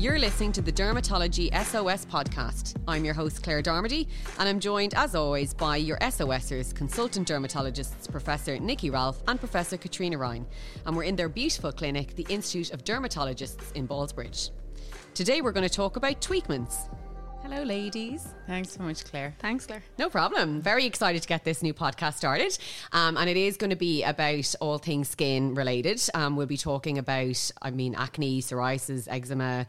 You're listening to the Dermatology SOS podcast. I'm your host, Claire Darmody, and I'm joined, as always, by your SOSers, consultant dermatologists, Professor Nikki Ralph and Professor Katrina Ryan. And we're in their beautiful clinic, the Institute of Dermatologists in Ballsbridge. Today, we're going to talk about tweakments. Hello, ladies. Thanks so much, Claire. Thanks, Claire. No problem. Very excited to get this new podcast started. Um, and it is going to be about all things skin related. Um, we'll be talking about, I mean, acne, psoriasis, eczema,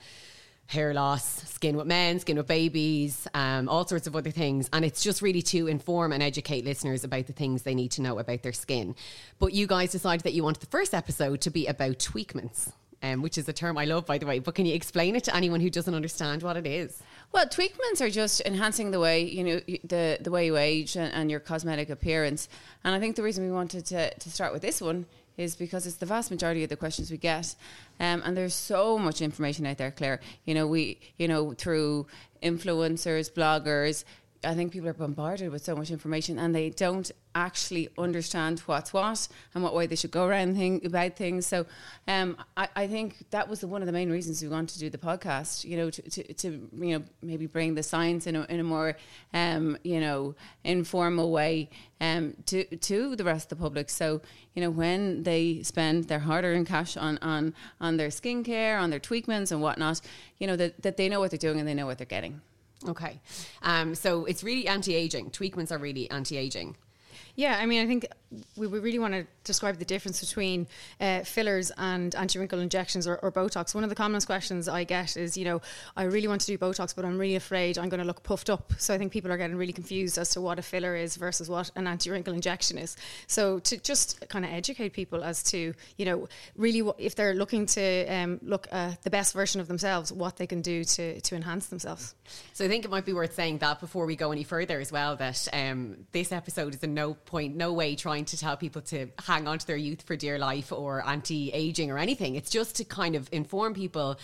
hair loss, skin with men, skin with babies, um, all sorts of other things. And it's just really to inform and educate listeners about the things they need to know about their skin. But you guys decided that you wanted the first episode to be about tweakments. Um, which is a term I love, by the way. But can you explain it to anyone who doesn't understand what it is? Well, tweakments are just enhancing the way you know the the way you age and, and your cosmetic appearance. And I think the reason we wanted to to start with this one is because it's the vast majority of the questions we get, um, and there's so much information out there, Claire. You know, we you know through influencers, bloggers. I think people are bombarded with so much information and they don't actually understand what's what and what way they should go around thing, about things. So um, I, I, think that was the, one of the main reasons we wanted to do the podcast, you know, to, to, to you know, maybe bring the science in a, in a more, um, you know, informal way um, to, to the rest of the public. So, you know, when they spend their hard-earned cash on, on, on their skincare, on their tweakments and whatnot, you know, that, that they know what they're doing and they know what they're getting. Okay. Um, so it's really anti aging. Tweakments are really anti aging. Yeah, I mean, I think we, we really want to describe the difference between uh, fillers and anti-wrinkle injections or, or, Botox. One of the commonest questions I get is, you know, I really want to do Botox, but I'm really afraid I'm going to look puffed up. So I think people are getting really confused as to what a filler is versus what an anti-wrinkle injection is. So to just kind of educate people as to, you know, really if they're looking to um, look at the best version of themselves, what they can do to, to enhance themselves. So I think it might be worth saying that before we go any further as well, that um, this episode is in no point, no way trying to tell people to hang on to their youth for dear life or anti aging or anything. It's just to kind of inform people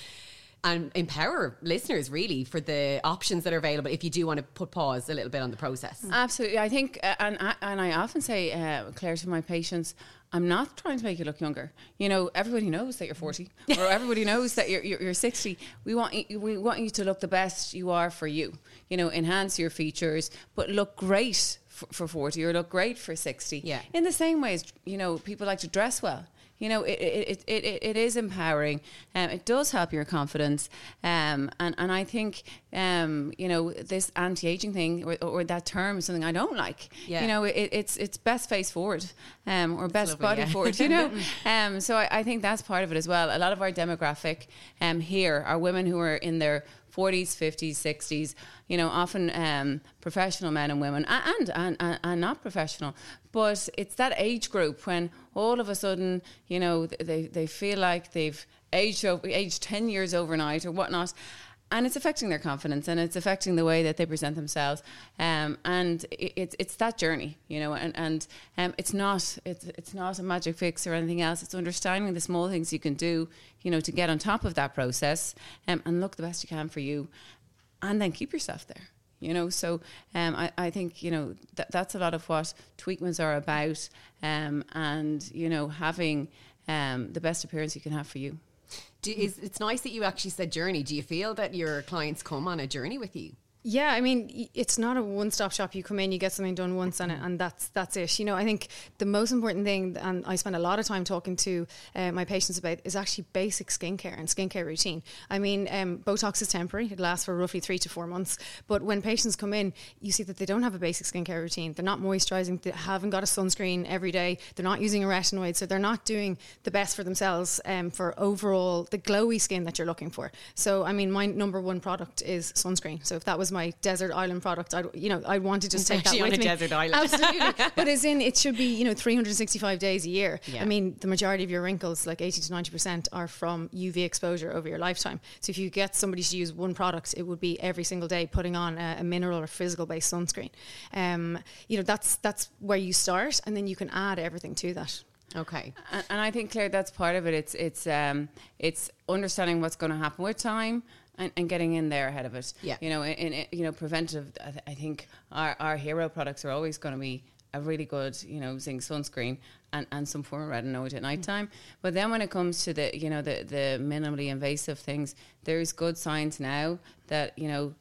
and empower listeners really for the options that are available if you do want to put pause a little bit on the process. Absolutely, I think, uh, and and I often say, uh, Claire, to my patients. I'm not trying to make you look younger. You know, everybody knows that you're 40, or everybody knows that you're, you're, you're 60. We want you, we want you to look the best you are for you. You know, enhance your features, but look great for, for 40 or look great for 60. Yeah. In the same way as, you know, people like to dress well. You know, it, it, it, it, it is empowering. Um, it does help your confidence. Um, and, and I think, um, you know, this anti aging thing or, or that term is something I don't like. Yeah. You know, it, it's it's best face forward um, or best lovely, body yeah. forward, you know. um, so I, I think that's part of it as well. A lot of our demographic um, here are women who are in their 40s, 50s, 60s, you know, often um, professional men and women and, and, and, and not professional. But it's that age group when all of a sudden, you know, they, they feel like they've aged, aged 10 years overnight or whatnot and it's affecting their confidence and it's affecting the way that they present themselves um, and it, it's it's that journey you know and and um, it's not it's it's not a magic fix or anything else. It's understanding the small things you can do you know to get on top of that process um, and look the best you can for you and then keep yourself there you know. So um, I, I think you know that that's a lot of what tweakments are about um, and you know having um, the best appearance you can have for you Do, is, it's nice that you actually said journey. Do you feel that your clients come on a journey with you? Yeah, I mean, it's not a one-stop shop. You come in, you get something done once, and, and that's that's it. You know, I think the most important thing, and I spend a lot of time talking to uh, my patients about, is actually basic skincare and skincare routine. I mean, um, Botox is temporary; it lasts for roughly three to four months. But when patients come in, you see that they don't have a basic skincare routine. They're not moisturising. They haven't got a sunscreen every day. They're not using a retinoid, so they're not doing the best for themselves um, for overall the glowy skin that you're looking for. So, I mean, my number one product is sunscreen. So, if that was my desert island product, I'd you know I'd want to just take that Especially with on a me. desert island. Absolutely, but as in it should be you know 365 days a year. Yeah. I mean, the majority of your wrinkles, like 80 to 90 percent, are from UV exposure over your lifetime. So if you get somebody to use one product, it would be every single day putting on a, a mineral or physical based sunscreen. Um, you know that's that's where you start, and then you can add everything to that. Okay. And, and I think Claire, that's part of it. It's it's um, it's understanding what's going to happen with time. And, and getting in there ahead of it, Yeah. You know, in, in you know, preventive. I, th- I think our, our hero products are always going to be a really good, you know, zinc sunscreen and, and some form of retinoid at mm-hmm. night time. But then when it comes to the, you know, the, the minimally invasive things, there's good science now that, you know,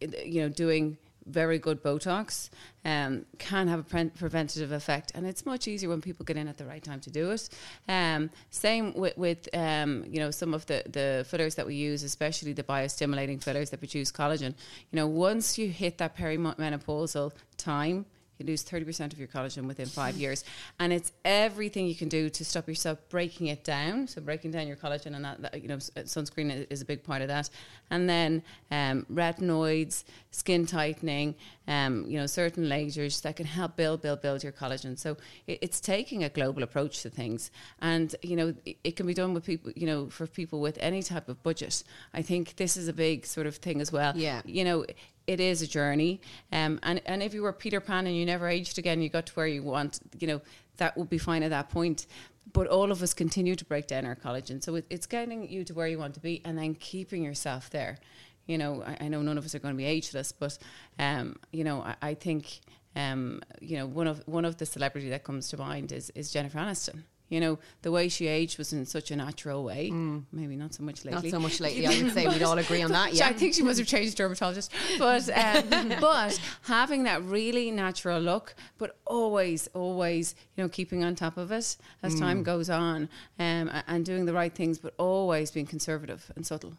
you know, doing very good Botox um, can have a pre- preventative effect, and it's much easier when people get in at the right time to do it. Um, same with, with um, you know some of the the fillers that we use, especially the biostimulating fillers that produce collagen. You know, once you hit that perimenopausal time, you lose 30% of your collagen within five years. And it's everything you can do to stop yourself breaking it down. So, breaking down your collagen, and that, that you know, sunscreen is a big part of that. And then um, retinoids, skin tightening, um, you know, certain lasers that can help build, build, build your collagen. So, it, it's taking a global approach to things. And, you know, it, it can be done with people, you know, for people with any type of budget. I think this is a big sort of thing as well. Yeah. You know, it is a journey. Um, and, and if you were Peter Pan and you never aged again, you got to where you want, you know, that would be fine at that point. But all of us continue to break down our collagen. So it, it's getting you to where you want to be and then keeping yourself there. You know, I, I know none of us are going to be ageless, but, um, you know, I, I think, um, you know, one of one of the celebrity that comes to mind is, is Jennifer Aniston. You know, the way she aged was in such a natural way. Mm. Maybe not so much lately. Not so much lately. I would say we'd all agree on that. Yeah, I think she must have changed dermatologist. But um, but having that really natural look, but always always you know keeping on top of it as mm. time goes on, um, and doing the right things, but always being conservative and subtle.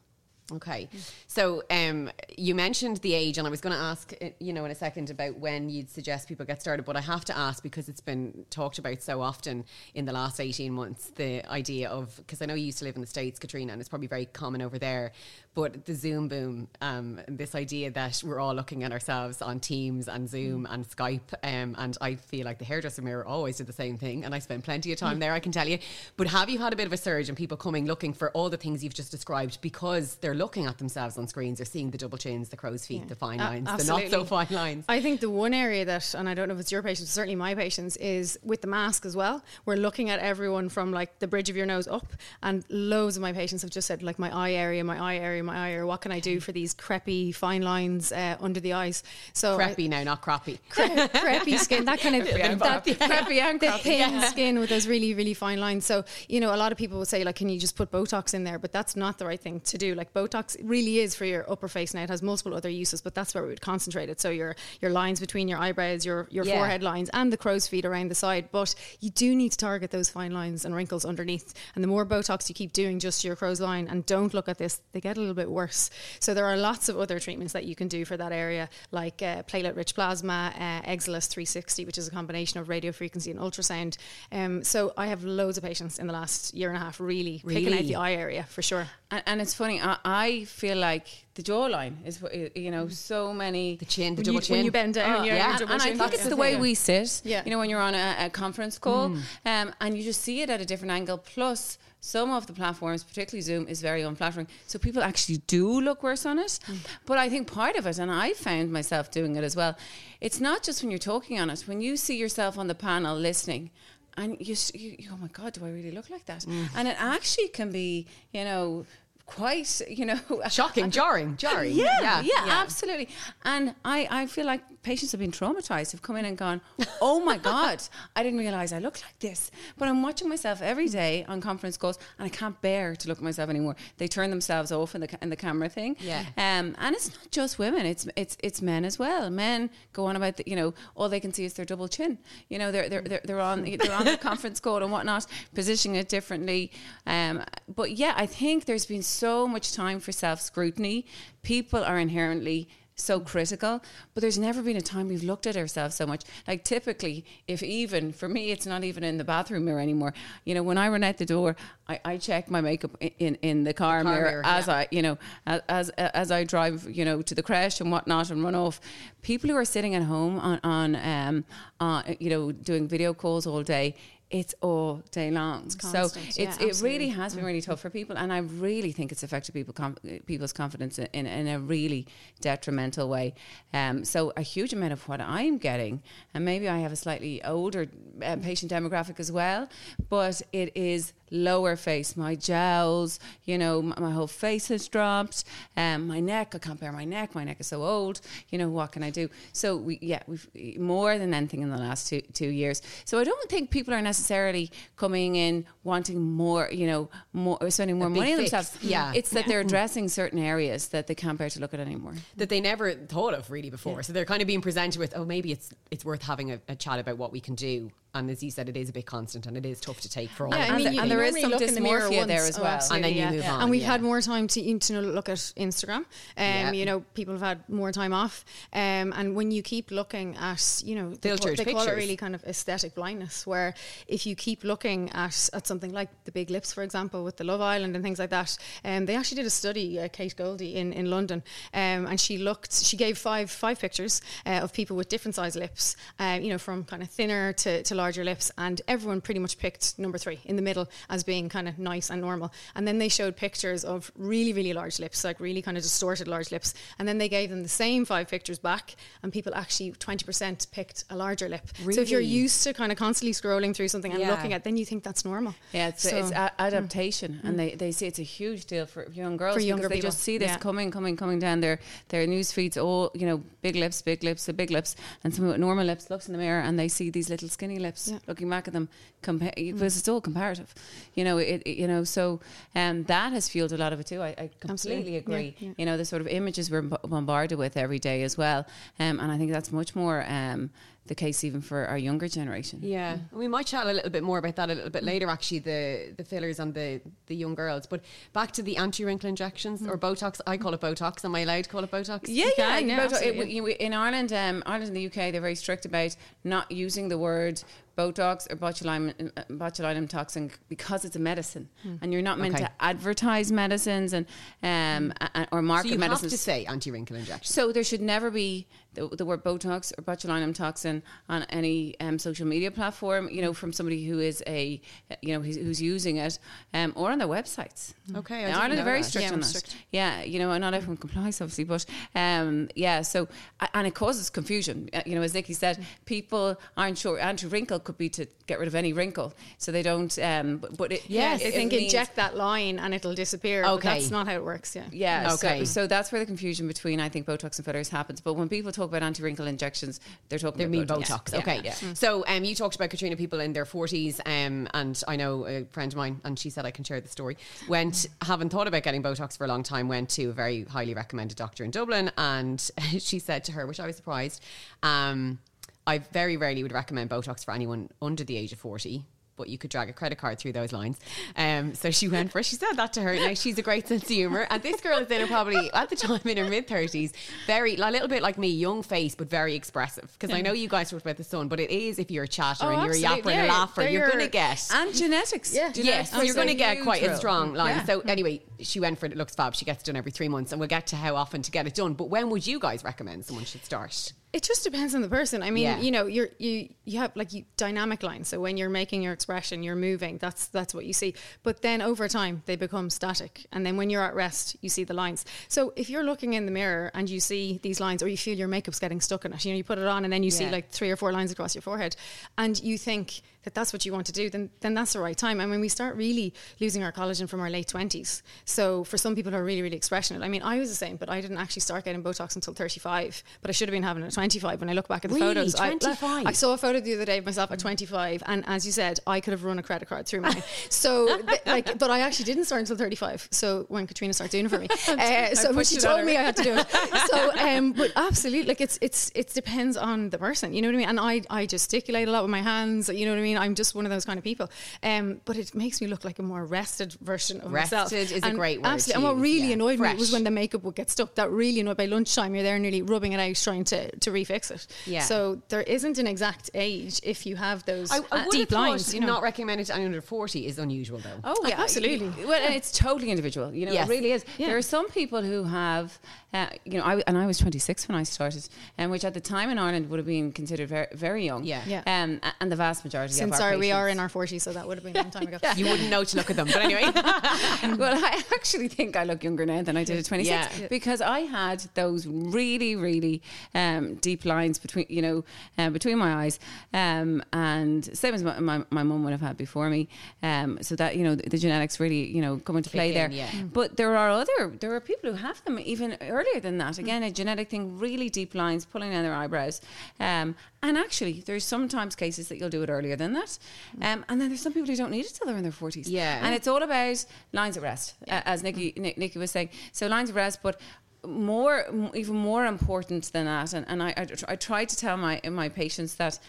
Okay. So um, you mentioned the age, and I was going to ask, uh, you know, in a second about when you'd suggest people get started, but I have to ask because it's been talked about so often in the last 18 months the idea of, because I know you used to live in the States, Katrina, and it's probably very common over there, but the Zoom boom, um, this idea that we're all looking at ourselves on Teams and Zoom mm. and Skype, um, and I feel like the hairdresser mirror always did the same thing, and I spent plenty of time mm. there, I can tell you. But have you had a bit of a surge in people coming looking for all the things you've just described because they're looking at themselves on screens, they're seeing the double chins, the crow's feet, yeah. the fine lines, uh, the not so fine lines. I think the one area that, and I don't know if it's your patients, certainly my patients, is with the mask as well. We're looking at everyone from like the bridge of your nose up, and loads of my patients have just said like my eye area, my eye area, my eye or What can I do for these creppy fine lines uh, under the eyes? So creppy I, now, not crappy. Cre- creppy skin, that kind of that, that, creppy and the thin yeah. skin with those really really fine lines. So you know, a lot of people will say like, can you just put Botox in there? But that's not the right thing to do. Like Botox really is for your upper face now. It has multiple other uses, but that's where we would concentrate it. So your your lines between your eyebrows, your your yeah. forehead lines, and the crow's feet around the side. But you do need to target those fine lines and wrinkles underneath. And the more Botox you keep doing just your crow's line, and don't look at this, they get a little bit worse. So there are lots of other treatments that you can do for that area, like uh, platelet-rich plasma, uh, Exilis 360, which is a combination of radio frequency and ultrasound. Um, so I have loads of patients in the last year and a half really, really? picking out the eye area for sure. And, and it's funny, I, I, feel like the jawline is, you know, so many. The chin, the double chin. When you bend down, oh, yeah. And, and I think it's the way we sit, yeah. you know, when you're on a, a conference call mm. um, and you just see it at a different angle. Plus, some of the platforms, particularly Zoom, is very unflattering. So people actually do look worse on it. Mm. But I think part of it, and I found myself doing it as well, it's not just when you're talking on it. When you see yourself on the panel listening, and you, you, you, oh my god, do I really look like that? Mm. And it actually can be, you know, quite, you know, shocking, jarring, jarring. Yeah, yeah, yeah, yeah, absolutely. And I, I feel like patients have been traumatized, have come in and gone, oh my God, I didn't realize I look like this. But I'm watching myself every day on conference calls and I can't bear to look at myself anymore. They turn themselves off in the, in the camera thing. Yeah. Um, and it's not just women, it's, it's, it's men as well. Men go on about, the, you know, all they can see is their double chin. You know, they're, they're, they're, they're on, they're on the conference call and whatnot, positioning it differently. Um, but yeah, I think there's been so much time for self scrutiny. People are inherently so critical, but there's never been a time we've looked at ourselves so much. Like typically, if even for me, it's not even in the bathroom mirror anymore. You know, when I run out the door, I, I check my makeup in, in the car, the car mirror, mirror, as yeah. I, you know, as as I drive, you know, to the crash and whatnot and run off. People who are sitting at home on on um, uh, you know, doing video calls all day, it's all day long. It's constant, so it's yeah, it really has been really tough for people, and I really think it's affected people com- people's confidence in, in, in, a really detrimental way. Um, so a huge amount of what I'm getting, and maybe I have a slightly older uh, patient demographic as well, but it is lower face, my jowls, you know, my, my whole face has dropped. Um, my neck, I can't bear my neck. My neck is so old. You know, what can I do? So we, yeah, we've more than anything in the last two two years. So I don't think people are necessarily coming in wanting more. You know, more spending more money on themselves. Yeah. it's that they're addressing certain areas that they can't bear to look at anymore. that they never thought of really before. So they're kind of being presented with, oh, maybe it's it's worth having a, a chat about what we can do. And as you said, it is a bit constant and it is tough to take for all. Yeah, I mean, and you, and there is normally some look in the mirror dysmorphia there as Oh, well. absolutely, And then you yeah. move on, And we've yeah. had more time to, you know, look at Instagram. Um, Yeah. You know, people have had more time off. Um, and when you keep looking at, you know, they, call, Filtered they call it really kind of aesthetic blindness, where if you keep looking at, at something like the big lips, for example, with the Love Island and things like that, um, they actually did a study, uh, Kate Goldie in, in London, um, and she looked, she gave five five pictures uh, of people with different size lips, uh, you know, from kind of thinner to, to larger lips, and everyone pretty much picked number three in the middle as being kind of nice and normal. And then they showed pictures of really, really large lips, like really kind of distorted large lips, and then they gave them the same five pictures back, and people actually 20% picked a larger lip. So if you're used to kind of constantly scrolling through something and Yeah. looking at, then you think that's normal. Yeah, it's, So- it's a- mm. adaptation, and mm. they, they see it's a huge deal for young girls For because younger they people, just see this yeah. coming, coming, coming down their their news feeds. All you know, big lips, big lips, the big lips, and someone with normal lips looks in the mirror and they see these little skinny lips Yeah. looking back at them. Compa- because it's all comparative, you know. It, it- you know so um, that has fueled a lot of it too. I, I completely Absolutely. agree. Yeah, yeah. You know the sort of images we're bombarded with every day as well, um, and I think that's much more um, the case even for our younger generation. Yeah, mm. and we might chat a little bit more about that a little bit mm. later. Actually, the the fillers on the the young girls. But back to the anti wrinkle injections mm. or Botox. I call it Botox. Am I allowed to call it Botox? Yeah, You yeah. can, yeah, Botox- it- you- in Ireland, um, Ireland and the UK, they're very strict about not using the word Botox or botulinum, uh, botulinum toxin because it's a medicine, and you're not meant Okay. to advertise medicines and um, a- a- or So market you have medicines. to say anti wrinkle injection. So there should never be the, the word Botox or botulinum toxin on any um, social media platform. You know, from somebody who is a you know who's, who's using it, um, or on their websites. Okay, I Ireland are very that. strict Yeah, on that. Yeah, you know, and not everyone complies, obviously, but um, yeah. So and it causes confusion. Uh, You know, as Nikki said, people aren't sure. Anti wrinkle could be to get rid of any wrinkle, so they don't. Um, but, but it, Yes, it, I it think means- inject that line and it'll disappear. But Okay. that's not how it works. Yeah. Yeah, Okay. so, so that's where the confusion between I think Botox and fillers happens. But when people talk about anti-wrinkle injections, they're talking They mean about Botox. Yeah, okay. yeah. So um, you talked about Katrina people in their 40s, um, and I know a friend of mine, and she said I can share the story, went, haven't thought about getting Botox for a long time, went to a very highly recommended doctor in Dublin, and she said to her, which I was surprised, um, I very rarely would recommend Botox for anyone under the age of 40. But you could drag a credit card through those lines. Um, so she went for it. She said that to her. Now she's a great sense of humor. And this girl is in her probably, at the time, in her mid 30s, very, a little bit like me, young face, but very expressive. Because I know you guys talked about the sun, but it is if you're a chatter Oh, and you're a absolutely. yapper and a laugher, they're you're going to get. And genetics. Yeah. Genetics Yes, so you're going to get quite a strong line. Yeah. So anyway, she went for it. It looks fab. She gets it done every three months, and we'll get to how often to get it done. But when would you guys recommend someone should start? It just depends on the person. I mean, Yeah. you know, you're you you have like you, dynamic lines. So when you're making your expression, you're moving. That's that's what you see. But then over time, they become static, and then when you're at rest, you see the lines. So if you're looking in the mirror and you see these lines, or you feel your makeup's getting stuck in it, you know, you put it on, and then you see like three or four lines across your forehead, and you think that that's what you want to do, then then that's the right time. And when we start really losing our collagen from our late twenties, so for some people who are really really expressionate, I mean, I was the same, but I didn't actually start getting Botox until 35. But I should have been having it at 25. When I look back at the Really? photos, I- 25? I, saw a photo the other day of myself at 25, and as you said, I could have run a credit card through mine. So, th- like, but I actually didn't start until 35. So when Katrina started doing it for me, uh, so when she told me I had to do it. So, um, but absolutely, like it's it's it depends on the person. You know what I mean? And I I gesticulate a lot with my hands. You know what I mean? I'm just one of those kind of people. Um, but it makes me look like a more rested version of myself. Rested is a great word Absolutely. to And what really yeah. annoyed me was when the makeup would get stuck. That really annoyed. By lunchtime, you're there nearly rubbing it out, trying to to refix it. Yeah. So there isn't an exact age if you have those I, I would deep have lines. You know, not recommended to anyone under 40 is unusual, though. Oh yeah, absolutely. Well, and it's totally individual. You know, Yes. it really is. Yeah. There are some people who have, uh, you know, I, and I was 26 when I started, and which at the time in Ireland would have been considered very, very young. Yeah. Yeah. Um, and the vast majority since of our our, we are in our 40s, so that would have been a long time ago. You wouldn't know to look at them. But anyway. well, I, actually think I look younger now than I did at 26 Yeah. because I had those really, really um, deep lines between, you know, uh, between my eyes, um, and same as my my, my mum would have had before me. Um, so that you know the, the genetics really you know come into play in, there. yeah. But there are other there are people who have them even earlier than that. Again, a genetic thing, really deep lines pulling down their eyebrows. Um, and actually, there's sometimes cases that you'll do it earlier than that. Um, and then there's some people who don't need it till they're in their 40s. Yeah. And it's all about lines of rest, uh, as Nikki, Ni- Nikki was saying. So lines of rest, but more, even more important than that. And, and I, I, tr- I try to tell my, my patients that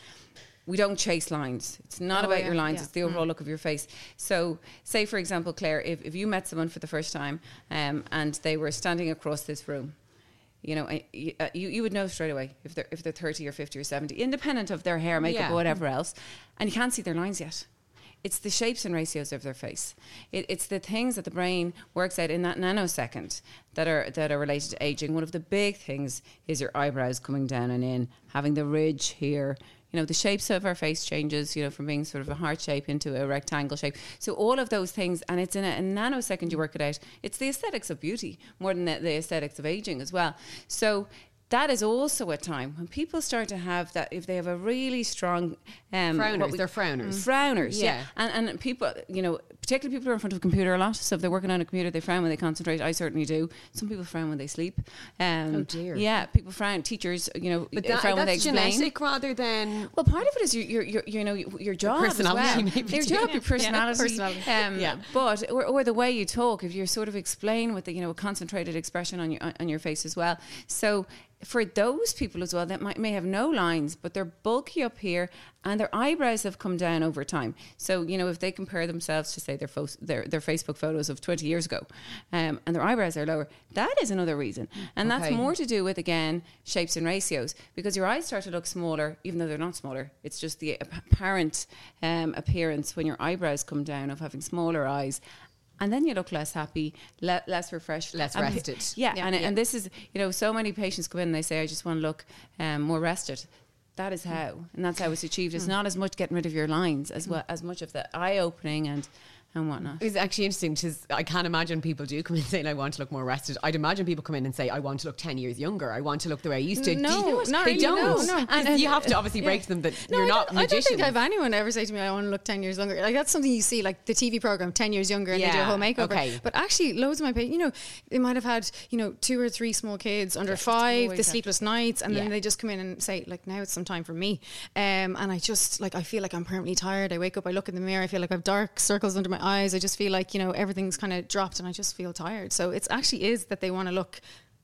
we don't chase lines. It's not Oh, about yeah, your lines. yeah. It's the overall look of your face. So, say for example, Claire, if, if you met someone for the first time um, and they were standing across this room, you know, I- you, uh, you, you would know straight away if they're if they're thirty or fifty or seventy, independent of their hair, makeup, Yeah. or whatever else, and you can't see their lines yet. It's the shapes and ratios of their face. It, it's the things that the brain works out in that nanosecond that are that are related to aging. One of the big things is your eyebrows coming down and in, having the ridge here. You know, the shapes of our face changes. You know, from being sort of a heart shape into a rectangle shape. So all of those things, and it's in a, a nanosecond you work it out. It's the aesthetics of beauty more than the, the aesthetics of aging as well. So that is also a time when people start to have that if they have a really strong um, Frowners, we- they're frowners. frowners yeah, Yeah. And, and people you know particularly people who are in front of a computer a lot so if they're working on a computer they frown when they concentrate I certainly do some people frown when they sleep um, Oh, dear. yeah people frown teachers you know But that, frown when they that's explain genetic rather than well, part of it is your, your, your you know, your job personality as well. maybe Your job, Yeah. your personality. personality. Um, Yeah. But, or, or the way you talk, if you're sort of explain with the, you know, a concentrated expression on your, on your face as well. So for those people as well that might, may have no lines, but they're bulky up here and their eyebrows have come down over time. So, you know, if they compare themselves to say their, fo- their, their Facebook photos of 20 years ago um, and their eyebrows are lower, that is another reason. And that's more to do with, again, shapes and ratios because your eyes start to look smaller, even though they're not smaller. It's just the apparent um, appearance when your eyebrows come down of having smaller eyes. And then you look less happy, le- less refreshed, Less And rested. Yeah, Yeah. and, Yeah. and this is, you know, so many patients come in and they say, I just want to look um, more rested. That is how, and that's how it's achieved. It's not as much getting rid of your lines as well as much of the eye opening and and whatnot. It's actually interesting because I can't imagine people do come in saying, I want to look more rested. I'd imagine people come in and say, I want to look 10 years younger. I want to look the way I used to. No, Do you know they really, don't. no, no. And, And- you have to obviously break to them that No, you're I not I don't think I've anyone ever say to me, "I want to look ten years younger." Like that's something you see, like the TV program, ten years younger, and they do a whole makeover. okay. But actually, loads of my patients, you know, they might have had, you know, two or three small kids under five, the sleepless nights, and Yeah. then they just come in and say, like, now it's some time for me. Um, and I just like I feel like I'm permanently tired. I wake up, I look in the mirror, I feel like I've dark circles under my eyes. I just feel like you know everything's kind of dropped, and I just feel tired. So it actually is that they want to look.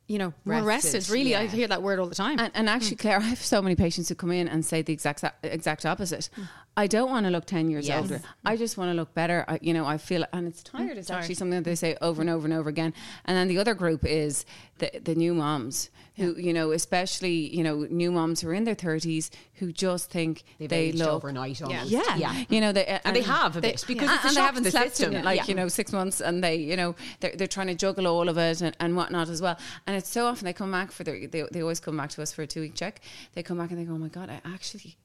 You know, more Rested, rested. Really, I hear that word all the time. And, and actually, mm. Claire, I have so many patients who come in and say the exact exact opposite. Mm. I don't want to look ten years Yes. older. I just want to look better. I, you know, I feel and it's mm, tired. It's tired. actually something that they say over and mm. over and over again. And then the other group is the the new moms who you know, especially you know, new moms who are in their thirties who just think They've they aged look overnight almost. Yeah, yeah. you know, they, And they have a they- bit because and, it's and they haven't the slept system. in like Yeah. you know six months, and they you know they're, they're trying to juggle all of it and, and whatnot as well. And it's so often they come back for their they, they always come back to us for a two week check. They come back and they go, oh my god, I actually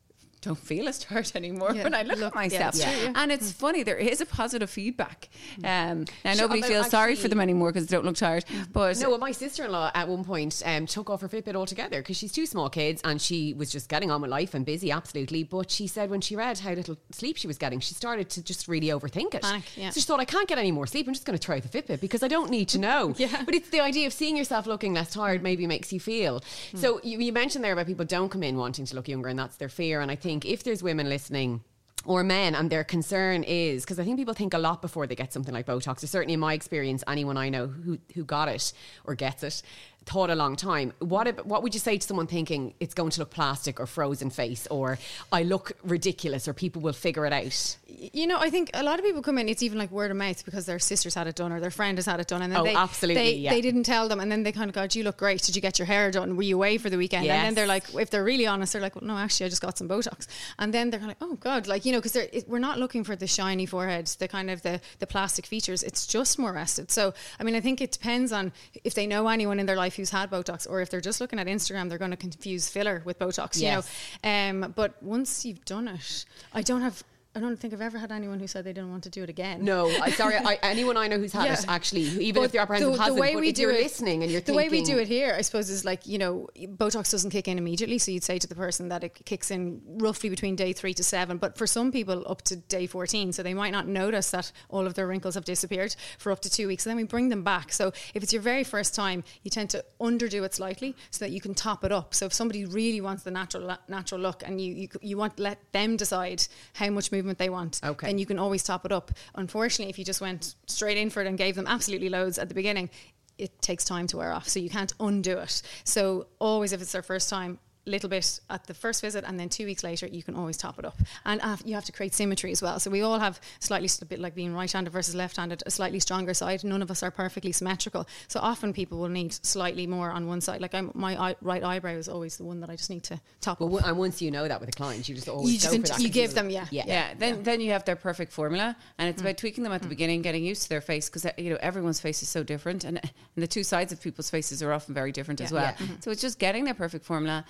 don't feel as tired anymore Yeah, when I look, look- at myself. true, yeah. And it's mm. funny, there is a positive feedback. Mm. Um, now Sure, nobody feels sorry for them anymore because they don't look tired. Mm. But No, well, my sister in law at one point um, took off her Fitbit altogether because she's two small kids and she was just getting on with life and busy, absolutely. But she said when she read how little sleep she was getting, she started to just really overthink it. Panic, yeah. So she thought, I can't get any more sleep. I'm just going to try the Fitbit because I don't need to know. Yeah. But it's the idea of seeing yourself looking less tired maybe makes you feel. So you, you mentioned there about people don't come in wanting to look younger and that's their fear. And I think if there's women listening, or men, and their concern is because I think people think a lot before they get something like Botox. Or certainly in my experience, anyone I know who who got it or gets it thought a long time. What ab- what would you say to someone thinking it's going to look plastic or frozen face or I look ridiculous or people will figure it out? You know, I think a lot of people come in. It's even like word of mouth because their sisters had it done or their friend has had it done, and then Oh, they absolutely, they, yeah. they didn't tell them, and then they kind of go, "Do you look great? Did you get your hair done? Were you away for the weekend?" And then they're like, if they're really honest, they're like, "Well, no, actually, I just got some Botox," and then they're like, "Oh God," like you know, because we're not looking for the shiny forehead, the kind of the the plastic features. It's just more rested. So, I mean, I think it depends on if they know anyone in their life who's had Botox, or if they're just looking at Instagram, they're going to confuse filler with Botox. Yes. You know, um, but once you've done it, I don't have I don't think I've ever had anyone who said they didn't want to do it again. No, I, sorry. I, anyone I know who's had Yeah. it, actually, even But if the apprehensive hasn't, but if you're it, listening and you're the thinking, way we do it here, I suppose, is like you know, Botox doesn't kick in immediately, so you'd say to the person that it kicks in roughly between day three to seven, but for some people up to day fourteen, so they might not notice that all of their wrinkles have disappeared for up to two weeks. And then we bring them back. So if it's your very first time, you tend to underdo it slightly so that you can top it up. So if somebody really wants the natural natural look, and you you, you want to let them decide how much movement they want, Okay. then you can always top it up. Unfortunately, if you just went straight in for it and gave them absolutely loads at the beginning, it takes time to wear off. So you can't undo it. So always, if it's their first time, little bit at the first visit and then two weeks later you can always top it up. And uh, you have to create symmetry as well. So we all have slightly a bit like being right-handed versus left-handed a slightly stronger side. None of us are perfectly symmetrical. So often people will need slightly more on one side. Like I'm, my eye, right eyebrow is always the one that I just need to top But up. and once you know that with a client, you just always you, just, go for that. you 'cause give them yeah. Yeah. Yeah, then then you have their perfect formula, and it's mm. about tweaking them at the mm. beginning, getting used to their face because uh, you know everyone's face is so different, and, uh, and the two sides of people's faces are often very different as well. Yeah. Mm-hmm. So it's just getting their perfect formula,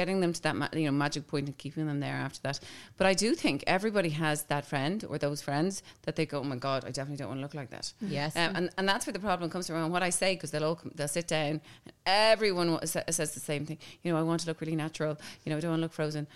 getting them to that ma- you know magic point and keeping them there after that. But I do think everybody has that friend or those friends that they go, oh my god, I definitely don't want to look like that. Yes. um, and and that's where the problem comes from. And what I say because they'll all come, they'll sit down, and everyone sa- says the same thing. You know, I want to look really natural. You know, I don't want to look frozen.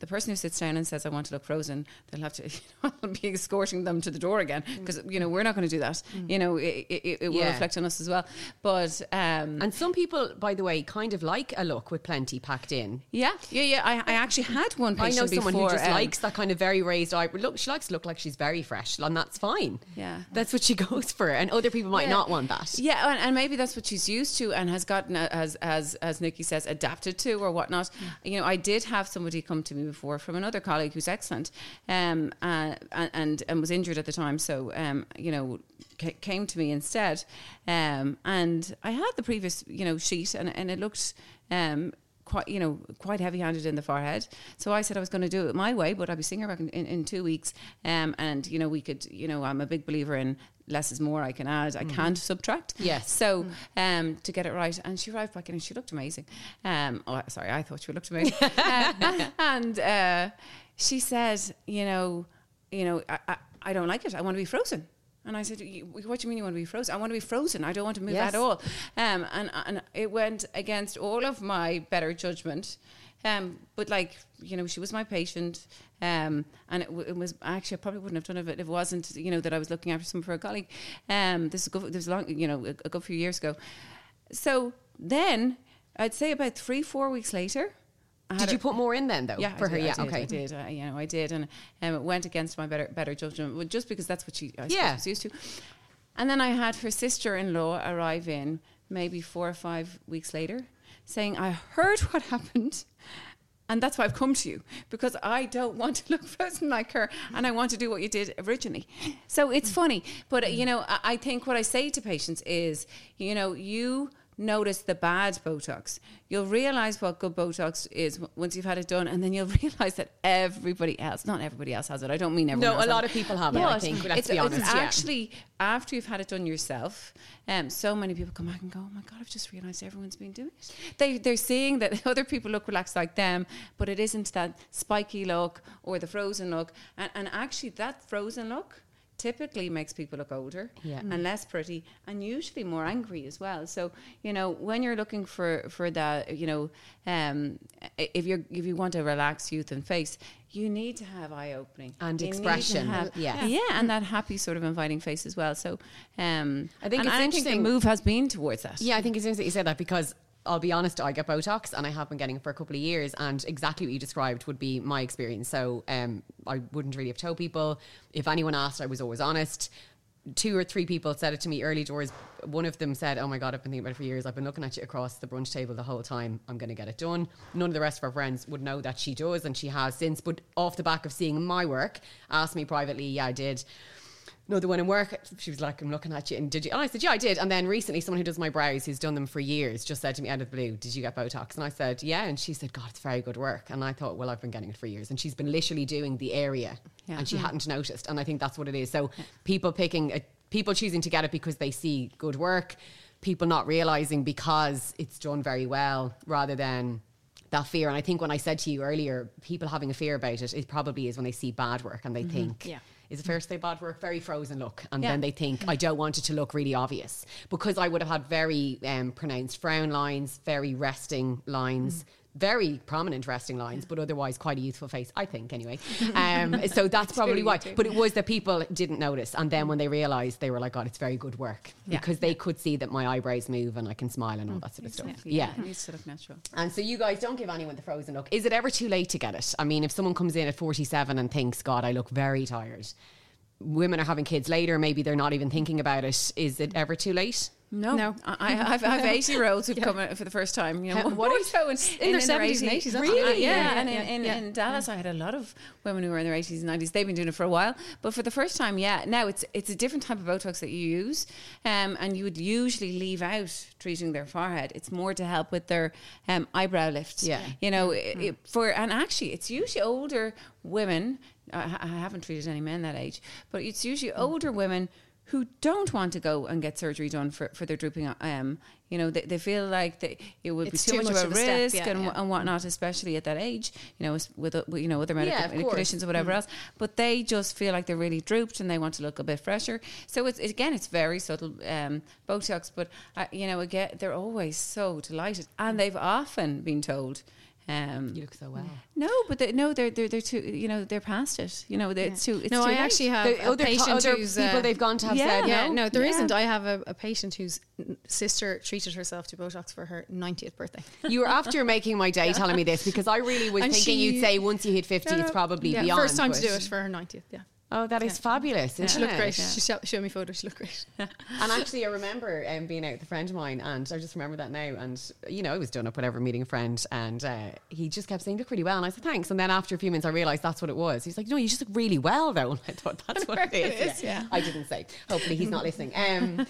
The person who sits down and says I want to look frozen, they'll have to you know, I'll be escorting them to the door again because you know we're not going to do that. You know, it, it, it will Yeah. reflect on us as well. But um, And some people, by the way, kind of like a look with plenty packed in. Yeah, yeah, yeah. I, I actually had one I patient know someone before, who just um, likes that kind of very raised eyebrow. Look, she likes to look like she's very fresh, and that's fine. Yeah. that's what she goes for. And other people might Yeah. not want that. Yeah, and, and maybe that's what she's used to and has gotten, uh, as as as Nikki says, adapted to or whatnot. You know, I did have somebody come to me before from another colleague who's excellent, um, uh, and and and was injured at the time, so um, you know, came to me instead, um, and I had the previous you know sheet, and and it looked. Um, quite you know quite heavy handed in the forehead so I said I was going to do it my way but I'll be seeing her back in, in, in two weeks um, and you know we could you know I'm a big believer in less is more I can add I can't subtract Yes. so um, to get it right, and she arrived back in and she looked amazing. Um, oh, sorry, I thought she looked amazing. Uh, and uh, she said, you know, you know, I, I, I don't like it. I want to be frozen. And I said, "What do you mean you want to be frozen? I want to be frozen. I don't want to move Yes. at all." Um, and and it went against all of my better judgment. Um, but like you know, she was my patient, um, and it, w- it was actually I probably wouldn't have done it if it wasn't you know that I was looking after some for a colleague. Um, this is good, this is long you know a, a good few years ago. So then I'd say about three four weeks later. I Did you put more in then, though? yeah, for I her. did, yeah, I did, okay. I did. Uh, you know, I did, and um, it went against my better better judgment, well, just because that's what she I Yeah. was used to. And then I had her sister-in-law arrive in maybe four or five weeks later, saying, "I heard what happened." And that's why I've come to you because I don't want to look frozen like her, and I want to do what you did originally. So it's funny, but uh, you know, I, I think what I say to patients is, you know, you notice the bad Botox. You'll realize what good Botox is once you've had it done, and then you'll realize that everybody else, not everybody else has it. I don't mean everyone. No, a lot of people have it, I think, let's it's, be honest, It's yeah. actually after you've had it done yourself. Um, so many people come back and go, "Oh my god, I've just realized everyone's been doing it." They they're seeing that other people look relaxed like them, but it isn't that spiky look or the frozen look. And, and actually, that frozen look typically makes people look older Yeah. and less pretty and usually more angry as well. So you know when you're looking for for that you know um if you're if you want a relaxed youth and face you need to have eye opening. And You expression, have- yeah. yeah. and that happy sort of inviting face as well. So um I think and it's I think interesting- the move has been towards that. Yeah, I think it's interesting that you said that because I'll be honest, I get Botox and I have been getting it for a couple of years, and exactly what you described would be my experience. So um, I wouldn't really have told people. If anyone asked, I was always honest. Two or three people said it to me early doors. One of them said, "Oh my god, I've been thinking about it for years. I've been looking at you across the brunch table the whole time. I'm going to get it done." None of the rest of our friends would know that she does, and she has since. But off the back of seeing my work, asked me privately, "Yeah, I did." No, the one in work, she was like, I'm looking at you. And did you? And I said, Yeah, I did. And then recently, someone who does my brows, who's done them for years, just said to me out of the blue, Did you get Botox? And I said, Yeah. And she said, God, it's very good work. And I thought, Well, I've been getting it for years. And she's been literally doing the area Yeah. and she hmm. hadn't noticed. And I think that's what it is. So people picking, a, people choosing to get it because they see good work, people not realizing because it's done very well rather than that fear. And I think when I said to you earlier, people having a fear about it, it probably is when they see bad work and they mm-hmm. think, Yeah. Is it fair to say bad work? Very frozen look. And Yeah. then they think, I don't want it to look really obvious. Because I would have had very um, pronounced frown lines, very resting lines. Very prominent resting lines, but otherwise quite a youthful face, I think, anyway. Um, so that's probably why. But it was that people didn't notice. And then when they realised, they were like, God, it's very good work. Yeah. Because they could see that my eyebrows move and I can smile and all that sort of stuff. Yeah, Yeah. it to look natural. And so you guys don't give anyone the frozen look. Is it ever too late to get it? I mean, if someone comes in at 47 and thinks, God, I look very tired, women are having kids later, maybe they're not even thinking about it. Is it ever too late? No, No. I, I- I've, I've 80 year olds who've come in for the first time. You know, How- what more is- so in, in their 70s and 80s, Really? Yeah, Yeah, and in, in, yeah. in Dallas, I had a lot of women who were in their 80s and 90s. They've been doing it for a while, but for the first time, yeah. Now it's it's a different type of Botox that you use, um, and you would usually leave out treating their forehead. It's more to help with their um, eyebrow lift. Yeah. you know, it, it- for and actually, it's usually older women. I, I haven't treated any men that age, but it's usually older women who don't want to go and get surgery done for, for their drooping um you know they, they feel like they, it would It's be too, too much, much of a risk yeah, and, yeah. and whatnot especially at that age you know with with, you know other medical Yeah, conditions or whatever else. But they just feel like they're really drooped and they want to look a bit fresher. So it's again it's very subtle um, Botox but uh, you know again they're always so delighted. And they've often been told um, You look so well. no, but they, no, they're they're they're too. You know, they're past it. You know, they're, it's too. It's no, too I late. actually have The a other, patient other who's people uh, they've gone to have yeah, said, Yeah, no. no, there Yeah. not I have a, a patient whose sister treated herself to Botox for her 90th birthday. You were after making my day telling me this because I really was And thinking she- you'd say once you hit 50, it's probably yeah, beyond. First time to do it for her 90th, yeah. Oh, that is fabulous. She isn't looked it? great. She sho- showed me photos. She looked great. And actually, I remember um, being out with a friend of mine, and I just remember that now. And you know, I was done up, whatever, meeting a friend, and uh, he just kept saying, "Look really well." And I said, "Thanks." And then after a few minutes, I realised that's what it was. He's like, "No, you just look really well, though." And I thought that's what it is. yeah. I didn't say. Hopefully, he's not listening. Um,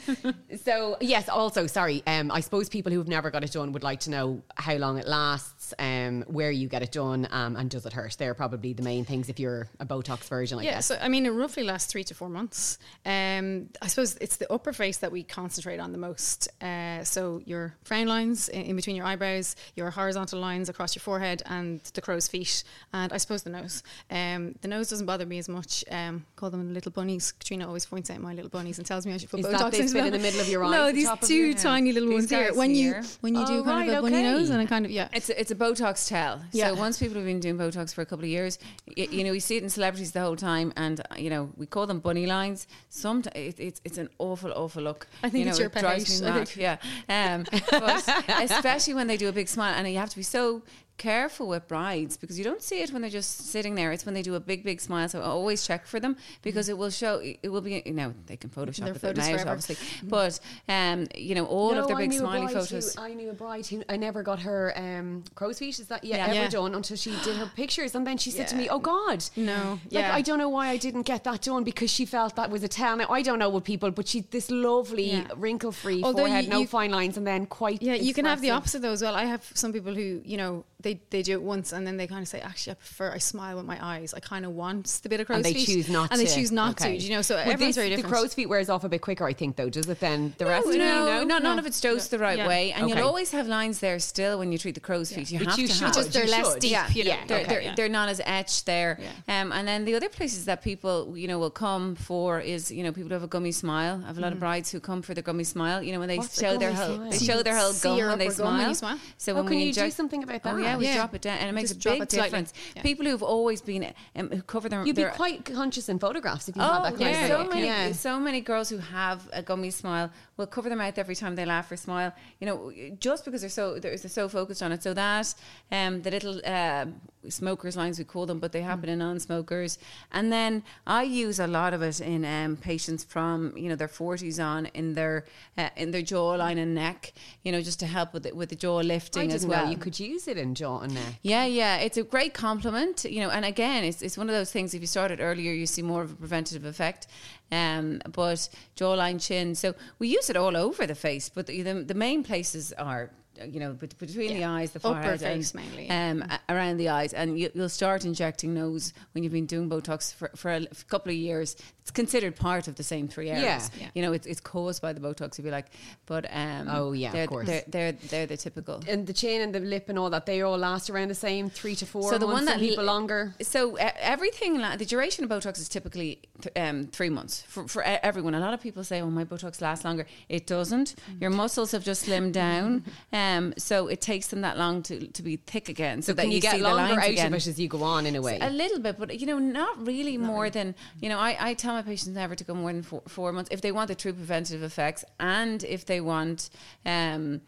so yes, also sorry. Um, I suppose people who've never got it done would like to know how long it lasts, um, where you get it done, um, and does it hurt? They're probably the main things if you're a Botox version. I Yeah, guess. so I mean, it roughly lasts three to four months. Um, I suppose it's the upper face that we concentrate on the most. Uh, so your frown lines in, in between your eyebrows, your horizontal lines across your forehead, and the crow's feet, and I suppose the nose. Um, the nose doesn't bother me as much. Um, call them little bunnies. Katrina always points out my little bunnies and tells me I should put Is Botox that this into bit them. in the middle of your eye, No, the these top two your- tiny little These ones here. When here. you when you do Oh, kind right, of a bunny okay. nose and a kind of yeah. It's a, it's a Botox tell. Yeah. So once people have been doing Botox for a couple of years, you, you know, we see it in celebrities the whole time, and uh, you know, we call them bunny lines. Sometimes it, it's it's an awful, awful look. I think you know, it's your it drives me mad. Yeah, um, but especially when they do a big smile, and you have to be so careful with brides because you don't see it when they're just sitting there. It's when they do a big, big smile. So I always check for them because it will show. It will be. You know, they can Photoshop Their it photos out, obviously, but um, you know, all No, of their big smiley photos. Who, I knew a bride who I never got her um, crow's feet. Is that yeah, Yeah. ever Yeah. done until she did her pictures, and then she said to me, "Oh God, No, Like yeah. I don't know why I didn't get that done because she felt that was a tell. Now I don't know what people, but she this lovely Yeah. wrinkle free forehead, you- no you- fine lines, and then quite Yeah, you can have the opposite though as well. I have some people who, you know, they, they do it once and then they kind of say, actually, I prefer I smile with my eyes. I kind of want the bit of crow's feet. And they feet, choose not and to. they choose not Okay. to. You know, so But everyone's this- very different. The crow's feet wears off a bit quicker, I think, though. Does it then? The rest no, of no, you know? not, none No. of it's dosed the right Yeah. way, and Okay. you'll always have lines there still when you treat the crow's feet. You Which have you to should. have. Just they're You less should. deep, Yeah, you know. yeah, they're, okay, they're, yeah. they're not as etched there. Yeah. Um, and then the other places that people, you know, will come for is, you know, people who have a gummy smile. I have a lot of brides who come for the gummy smile. You know, when they What's show their whole, they show their whole gum when they upper gum when smile. So Oh, when can you do something about Oh that? Yeah, Yeah. drop it down, and it makes Just a big difference. Yeah. People who've always been um, who cover their You'd be quite conscious in photographs if you Oh, had that kind of so many, Yeah. so many girls who have a gummy smile will cover their mouth every time they laugh or smile. You know, just because they're so they're, they're so focused on it. So that um, the little uh, smokers lines we call them, but they happen in non-smokers. And then I use a lot of it in um, patients from you know their forties on in their uh, in their jawline and neck. You know, just to help with the, with the jaw lifting as well. you could use it in jaw and neck. Yeah, yeah, it's a great compliment, you know. And again, it's it's one of those things. If you start it earlier, you see more of a preventative effect. Um, but jawline, chin, so we use it all over the face. But the the, the main places are you know, bet- between the eyes, the Upper forehead, face and, mainly, yeah. um, a- around the eyes, and you, you'll start injecting nose when you've been doing Botox for, for a couple of years. It's considered part of the same three areas. Yeah. Yeah. You know, it's, it's caused by the Botox, if you like. But um, Oh, yeah, of they're, course. They're, they're they're the typical. And the chin and the lip and all that, they all last around the same three to four So the one that people longer. So uh, everything, la- the duration of Botox is typically th- um, three months for, for everyone. A lot of people say, "Oh, my Botox lasts longer." It doesn't. Your muscles have just slimmed down, um, so it takes them that long to, to be thick again. So, So that can you, get longer lines out again. of it as you go on in a way? A little bit, but you know, not really more than you know. I, I tell my patients never to go more than four, four months if they want the true preventative effects, and if they want, um,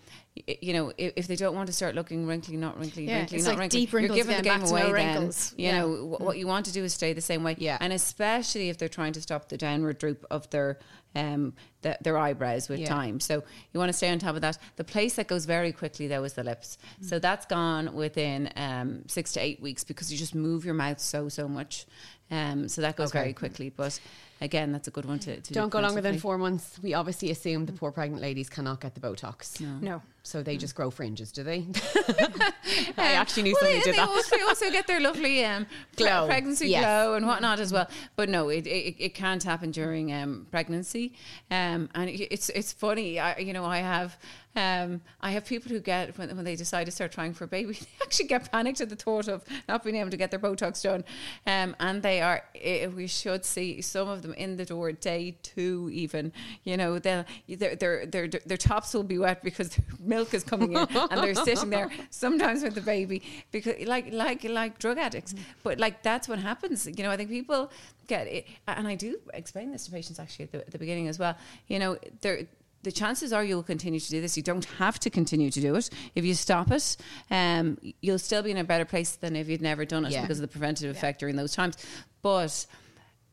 you know, if, if they don't want to start looking wrinkly, not wrinkly, Yeah, wrinkly, not like wrinkly, deep you're wrinkles giving the game to no away. Then wrinkles. you Yeah. know wh- what you want to do is stay the same way, Yeah. and especially if they're trying to stop the downward droop of their um the, their eyebrows with Yeah. time. So you want to stay on top of that. The place that goes very quickly though is the lips. Mm. So that's gone within um, six to eight weeks because you just move your mouth so so much. Um, so that goes Okay. very quickly. But again, that's a good one to, to do Don't go longer than four months. We obviously assume the poor pregnant ladies cannot get the Botox. No. So they just grow fringes, do they? I actually knew well, somebody they, did they that. Also, they also get their lovely um, Glow. pregnancy Yes. glow and whatnot as well. But no, it, it, it can't happen during um, pregnancy. Um, and it- it's it's funny. I, you know, I have um, I have people who get when, when they decide to start trying for a baby, they actually get panicked at the thought of not being able to get their Botox done. Um, and they are. eh, we should see some of them in the door day two, even. You know, they'll their their their their tops will be wet because milk is coming in, and they're sitting there sometimes with the baby because like like like drug addicts. But like that's what happens. You know, I think people get it, and I do explain this to patients actually at the, at the beginning as well. You know, there the chances are you'll continue to do this. You don't have to continue to do it. If you stop it, um, you'll still be in a better place than if you'd never done it Yeah. because of the preventative effect during those times. But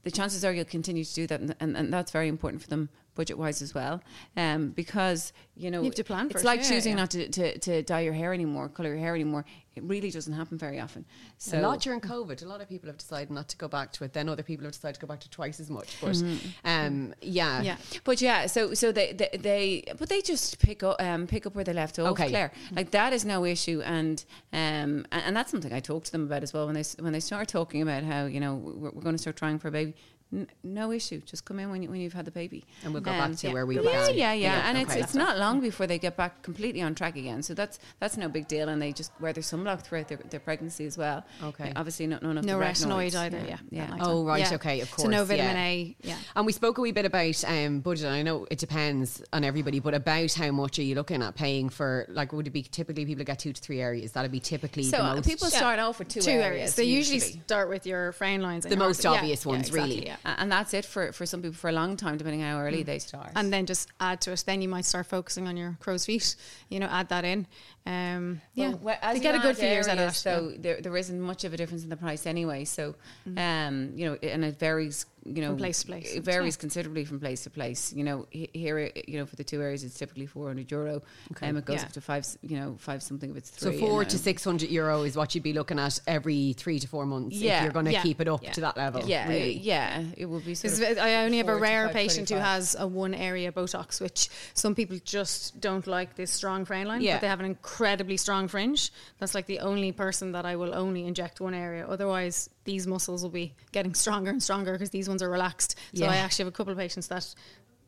the chances are you'll continue to do that, and, and, and that's very important for them budget wise as well. Um, because you know You have to plan it's it, like yeah, choosing yeah. not to, to, to dye your hair anymore, color your hair anymore. It really doesn't happen very often. So a lot during COVID. A lot of people have decided not to go back to it. Then other people have decided to go back to twice as much. But um, yeah, Yeah. But yeah, so so they they, they but they just pick up um, pick up where they left off. Okay. Claire, like that is no issue, and um and, and that's something I talk to them about as well when they when they start talking about how you know we're, we're going to start trying for a baby. N- no issue. Just come in when you, when you've had the baby, And we'll go back to where we were. yeah, yeah, yeah, Yeah, And okay. it's it's not long before they get back completely on track again. So that's that's no big deal, and they just wear their sunblock throughout their, their pregnancy as well. Okay. obviously not none of No the retinoid retinoids. either. Yeah. yeah. that Oh, right, Yeah. okay, of course. So no vitamin yeah. A. Yeah. And we spoke a wee bit about um, budget. I know it depends on everybody, but about how much are you looking at paying for? Like, would it be typically people get two to three areas? That'd be typically So the uh, most. people start off with two, Two areas. They usually, usually. start with your frown lines. and The most arteries. Yeah, obvious yeah, ones, exactly, really. Yeah. And that's it for, for some people for a long time, depending how early mm. they start. And then just add to it. Then you might start focusing on your crow's feet. You know, add that in. Um, yeah, Well, well, as they get a good few years out of areas, that. So yeah. there, there isn't much of a difference in the price anyway. So, Mm-hmm. um, you know, and it varies. You know, From place to place. It varies considerably from place to place. You know, here, you know, for the two areas, it's typically four hundred euro. Okay. Um, it goes Yeah. up to five. You know, five something if it's so three. four to um, six hundred euro is what you'd be looking at every three to four months if you're going to yeah, keep it up yeah. to that level. Yeah, really. yeah, it will be. Sort of I only have a rare five patient who has a one area Botox, which some people just don't like this strong frown line, Yeah. but they have an incredibly strong fringe. That's like the only person that I will only inject one area. Otherwise, these muscles will be getting stronger and stronger because these ones are relaxed. So Yeah. I actually have a couple of patients that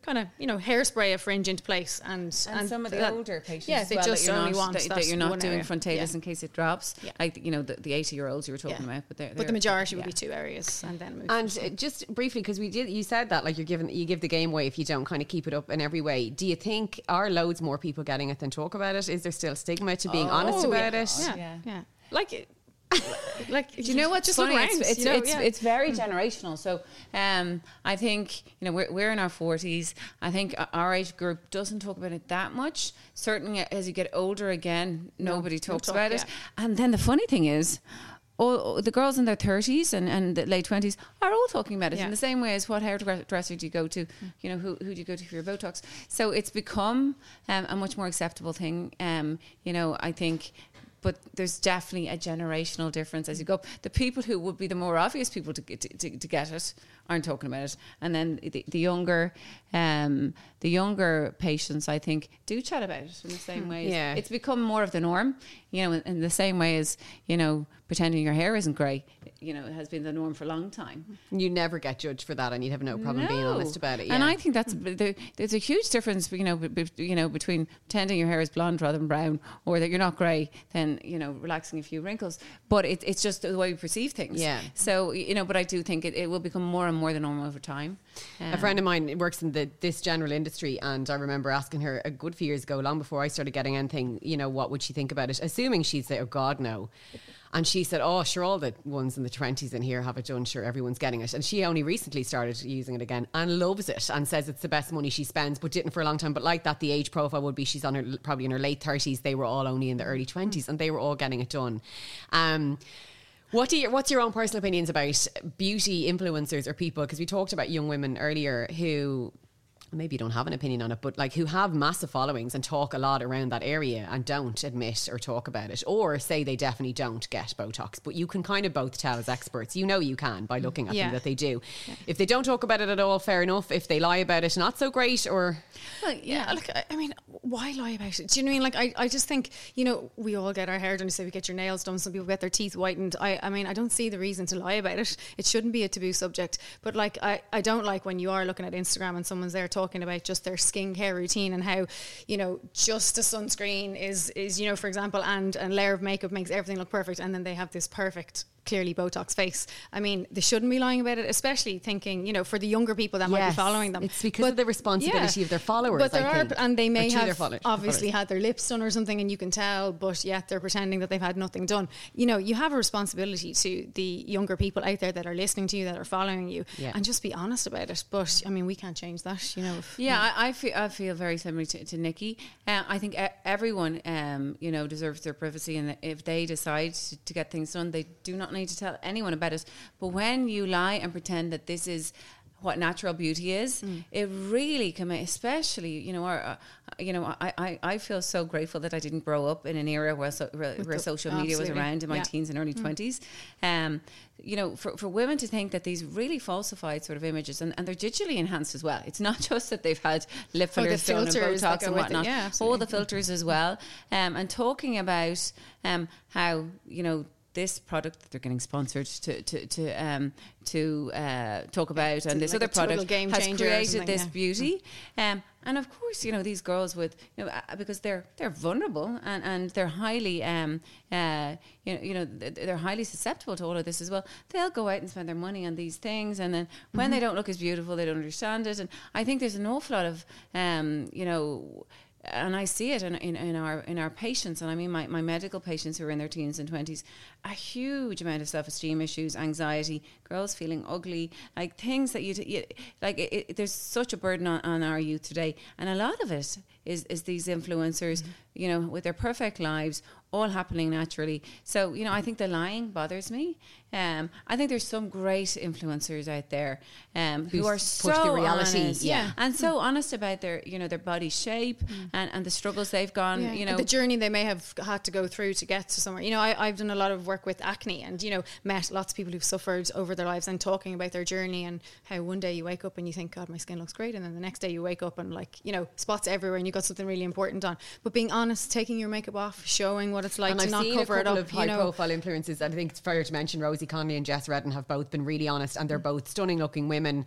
kind of you know hairspray a fringe into place and and, some of the that- older patients, yeah, they well, just that you're only not, want that, that that you're not doing area. frontalis Yeah. in case it drops. Yeah. Like you know, the, the eighty year olds you were talking Yeah. about, but they're, but they're- the majority yeah. would be two areas and then move. And uh, just briefly, because we did, you said that like you're giving, you give the game away if you don't kind of keep it up in every way. Do you think are loads more people getting it than talk about it? Is there still stigma to being honest Oh, about yeah. it? Yeah, Yeah. yeah, Like, it- like Do you know what's Just funny? It's, it's, you know, it's, yeah. it's very generational. So um, I think you know we're, we're in our forties. I think our age group doesn't talk about it that much. Certainly, as you get older, again, nobody no talks talk, about it. And then the funny thing is. All, all the girls in their 30s and, and the late 20s are all talking about it Yeah. in the same way as what hairdresser do you go to you know who, who do you go to for your botox so it's become um, a much more acceptable thing um, you know i think but there's definitely a generational difference as you go. The people who would be the more obvious people to get, to, to get it aren't talking about it, and then the, the younger, um, the younger patients, I think, do chat about it in the same way. Yeah. it's become more of the norm. You know, in, in the same way as you know, pretending your hair isn't grey. You know, has been the norm for a long time. You never get judged for that, and you'd have no problem being honest about it. And. I think that's there, there's a huge difference, you know, be, you know, between pretending your hair is blonde rather than brown, or that you're not grey, than you know, relaxing a few wrinkles. But it, it's just the way we perceive things. Yeah. So you know, but I do think it, it will become more and more the norm over time. A Um, friend of mine works in the this general industry, and I remember asking her a good few years ago, long before I started getting anything, you know, what would she think about it? Assuming she'd say, "Oh God, no," and she said, "Oh, sure, all the ones in the twenties in here have it done. Sure, everyone's getting it." And she only recently started using it again and loves it, and says it's the best money she spends, but didn't for a long time. But like that, the age profile would be she's on her probably in her late thirties. They were all only in the early twenties, and they were all getting it done. Um, what do you, what's your own personal opinions about beauty influencers or people? Because we talked about young women earlier who maybe you don't have an opinion on it, but like who have massive followings and talk a lot around that area and don't admit or talk about it, or say they definitely don't get Botox. But you can kind of both tell as experts. You know you can by mm, looking at Yeah. them that they do. If they don't talk about it at all, fair enough. If they lie about it, not so great. Or Well, yeah, Like, I, I mean, why lie about it? Do you know what I mean? Like, I, I just think, you know, we all get our hair done. You say we get your nails done. Some people get their teeth whitened. I, I mean, I don't see the reason to lie about it. It shouldn't be a taboo subject. But like, I, I don't like when you are looking at Instagram and someone's there talking about just their skincare routine and how, you know, just a sunscreen is, is you know, for example, and a layer of makeup makes everything look perfect, and then they have this perfect clearly Botox face. I mean, they shouldn't be lying about it, especially thinking, you know, for the younger people that might be following them. It's because of the responsibility of their followers, But there I are, think. and they may have obviously had their lips done or something, and you can tell, but yet they're pretending that they've had nothing done. You know, you have a responsibility to the younger people out there that are listening to you, that are following you, Yeah. and just be honest about it. But I mean, we can't change that, you know. if- Yeah, I, I feel I feel very similar to, to Nikki. Uh, I think e- everyone, um, you know, deserves their privacy, and if they decide to, to get things done, they do not need to tell anyone about it. But when you lie and pretend that this is what natural beauty is, Mm. it really can make, especially, you know, our, uh, you know, I, I, I feel so grateful that I didn't grow up in an era where, so, where, where the- social media was around in my Yeah. Mm. teens and early 20s. Um, you know, for, for women to think that these really falsified sort of images, and, and they're digitally enhanced as well. It's not just that they've had lip fillers done and Botox and it. whatnot. Yeah, all the filters as well. Um, and talking about um, how, you know, this product that they're getting sponsored to to to um, to uh, talk about, and this like other product has created this yeah. beauty. Um, and of course, you know these girls with you know uh, because they're they're vulnerable and, and they're highly um uh you know you know they're highly susceptible to all of this as well. They'll go out and spend their money on these things, and then when Mm-hmm. they don't look as beautiful, they don't understand it. And I think there's an awful lot of um you know and I see it in, in, in our in our patients, and I mean my, my medical patients who are in their teens and twenties, a huge amount of self esteem issues, anxiety, girls feeling ugly, like things that you, t- you like. It, it, there's such a burden on, on our youth today, and a lot of it is is these influencers, mm-hmm. you know, with their perfect lives, all happening naturally. So you know, I think the lying bothers me. Um, I think there's some great influencers out there um, who Who's are pushed so the reality, honest, yeah. and so honest about their you know their body shape and, and the struggles they've gone Yeah, you know the journey they may have had to go through to get to somewhere. You know, I, I've done a lot of work with acne, and you know, met lots of people who've suffered over their lives and talking about their journey and how one day you wake up and you think, God, my skin looks great, and then the next day you wake up and like you know, spots everywhere, and you have got something really important on. But being honest, taking your makeup off, showing what it's like and to I've not seen cover a it up. of you high know, profile influences. and I think it's fair to mention Rosie Connolly and Jess Redden have both been really honest, and they're both stunning looking women.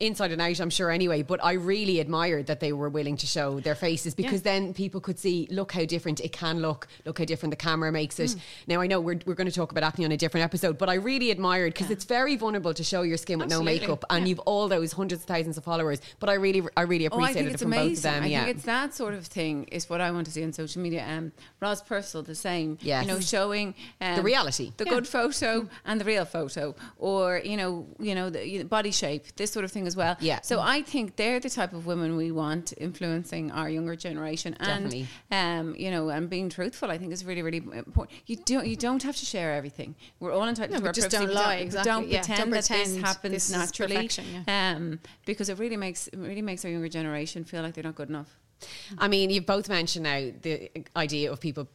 Inside and out, I'm sure anyway, but I really admired that they were willing to show their faces because then people could see, look how different it can look, look how different the camera makes it. Now, I know we're, we're going to talk about acne on a different episode, but I really admired because it's very vulnerable to show your skin with Absolutely. no makeup and you've all those hundreds of thousands of followers. But I really, I really Oh, I appreciated think it it's from amazing. both of them. I yeah. think it's that sort of thing is what I want to see on social media. Um, Roz Purcell, the same. Yes. You know, showing um, The reality. the good photo and the real photo, or you know, you know, the you know, body shape, this sort of thing as well. Yeah. So I think they're the type of women we want influencing our younger generation, Definitely. and um, you know, and being truthful, I think is really, really important. You don't, you don't have to share everything. We're all entitled No, to our just privacy. don't lie, but exactly. Don't Yeah, pretend don't that this happens this naturally. perfection, Um, because it really makes it really makes our younger generation feel like they're not good enough. I mean, you've both mentioned now the idea of people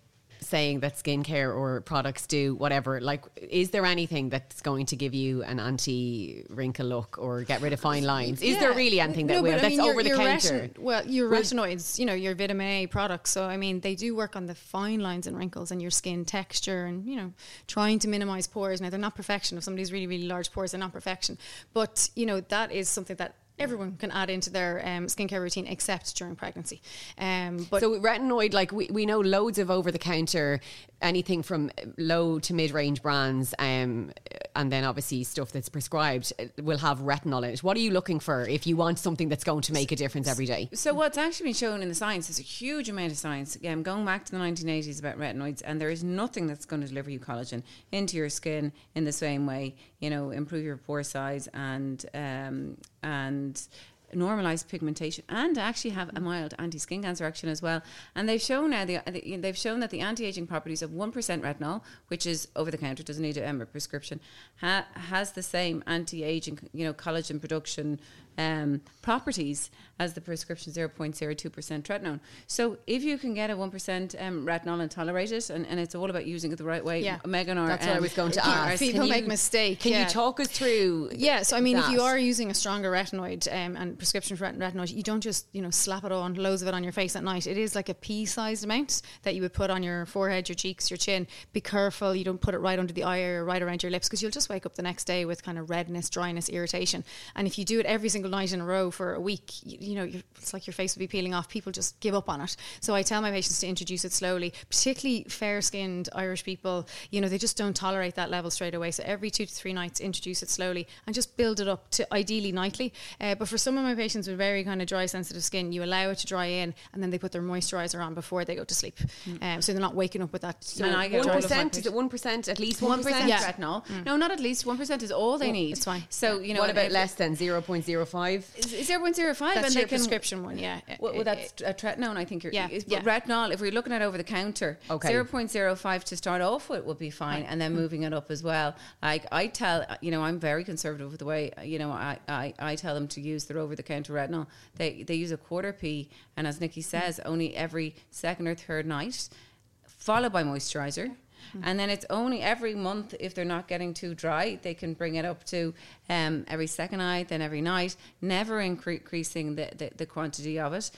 saying that skincare or products do whatever. Like, is there anything that's going to give you an anti wrinkle look or get rid of fine lines? Is there really anything that No, will but I that's mean, your- over the your counter? retin- well, your retinoids, you know, your vitamin A products. So I mean, they do work on the fine lines and wrinkles and your skin texture, and you know, trying to minimize pores. Now they're not perfection. If somebody's really really large pores, they're not perfection. But you know, that is something that everyone can add into their um, skincare routine, except during pregnancy. Um, but so retinoid, like we, we know loads of over the counter, anything from low to mid range brands, um, and then obviously stuff that's prescribed uh, will have retinol in it. What are you looking for if you want something that's going to make a difference every day? So what's actually been shown in the science, is a huge amount of science, again, going back to the 1980s about retinoids, and there is nothing that's going to deliver you collagen into your skin in the same way, you know, improve your pore size and um, and normalize pigmentation and actually have a mild anti-skin cancer action as well. And they've shown now the, the- they've shown that the anti-aging properties of 1% retinol which is over the counter doesn't need a prescription ha, has the same anti-aging you know collagen production um, properties as the prescription 0.02% tretinoin. So if you can get a 1% um, retinol and tolerate it, and, and it's all about using it the right way, Yeah. Megan or That's what I um, was going to ask. People make mistakes. Can yeah. you talk us through? Yeah, so I mean, if you are using a stronger retinoid um, and prescription for retin- retinoid, you don't just you know slap it on loads of it on your face at night. It is like a pea-sized amount that you would put on your forehead, your cheeks, your chin. Be careful you don't put it right under the eye or right around your lips because you'll just wake up the next day with kind of redness, dryness, irritation. And if you do it every single night in a row for a week, you, you know you're, it's like your face will be peeling off. People just give up on it. So I tell my patients to introduce it slowly, particularly fair-skinned Irish people. You know they just don't tolerate that level straight away. So every two to three nights, introduce it slowly and just build it up to ideally nightly. Uh, but for some of my patients with very kind of dry, sensitive skin, you allow it to dry in and then they put their moisturizer on before they go to sleep. Um, so they're not waking up with that. Mm. And I get One all of my percent is it one percent at least one One percent percent? Yeah. retinol. No, not at least one percent is all they need. it's fine. So you know, what about less than zero point zero five? Is zero point zero five? That's and your prescription one, yeah. Well, well that's a tretinoin. I think you're. Yeah, yeah. Retinol, if we're looking at over the counter, Okay. zero point zero five to start off with would be fine, and then mm-hmm. moving it up as well. Like I tell, you know, I'm very conservative with the way you know I, I, I tell them to use their over the counter retinol. They they use a quarter p, and as Nikki mm-hmm. says, only every second or third night, followed by moisturizer. And then it's only every month if they're not getting too dry, they can bring it up to um, every second night, then every night, never incre- increasing the, the, the quantity of it.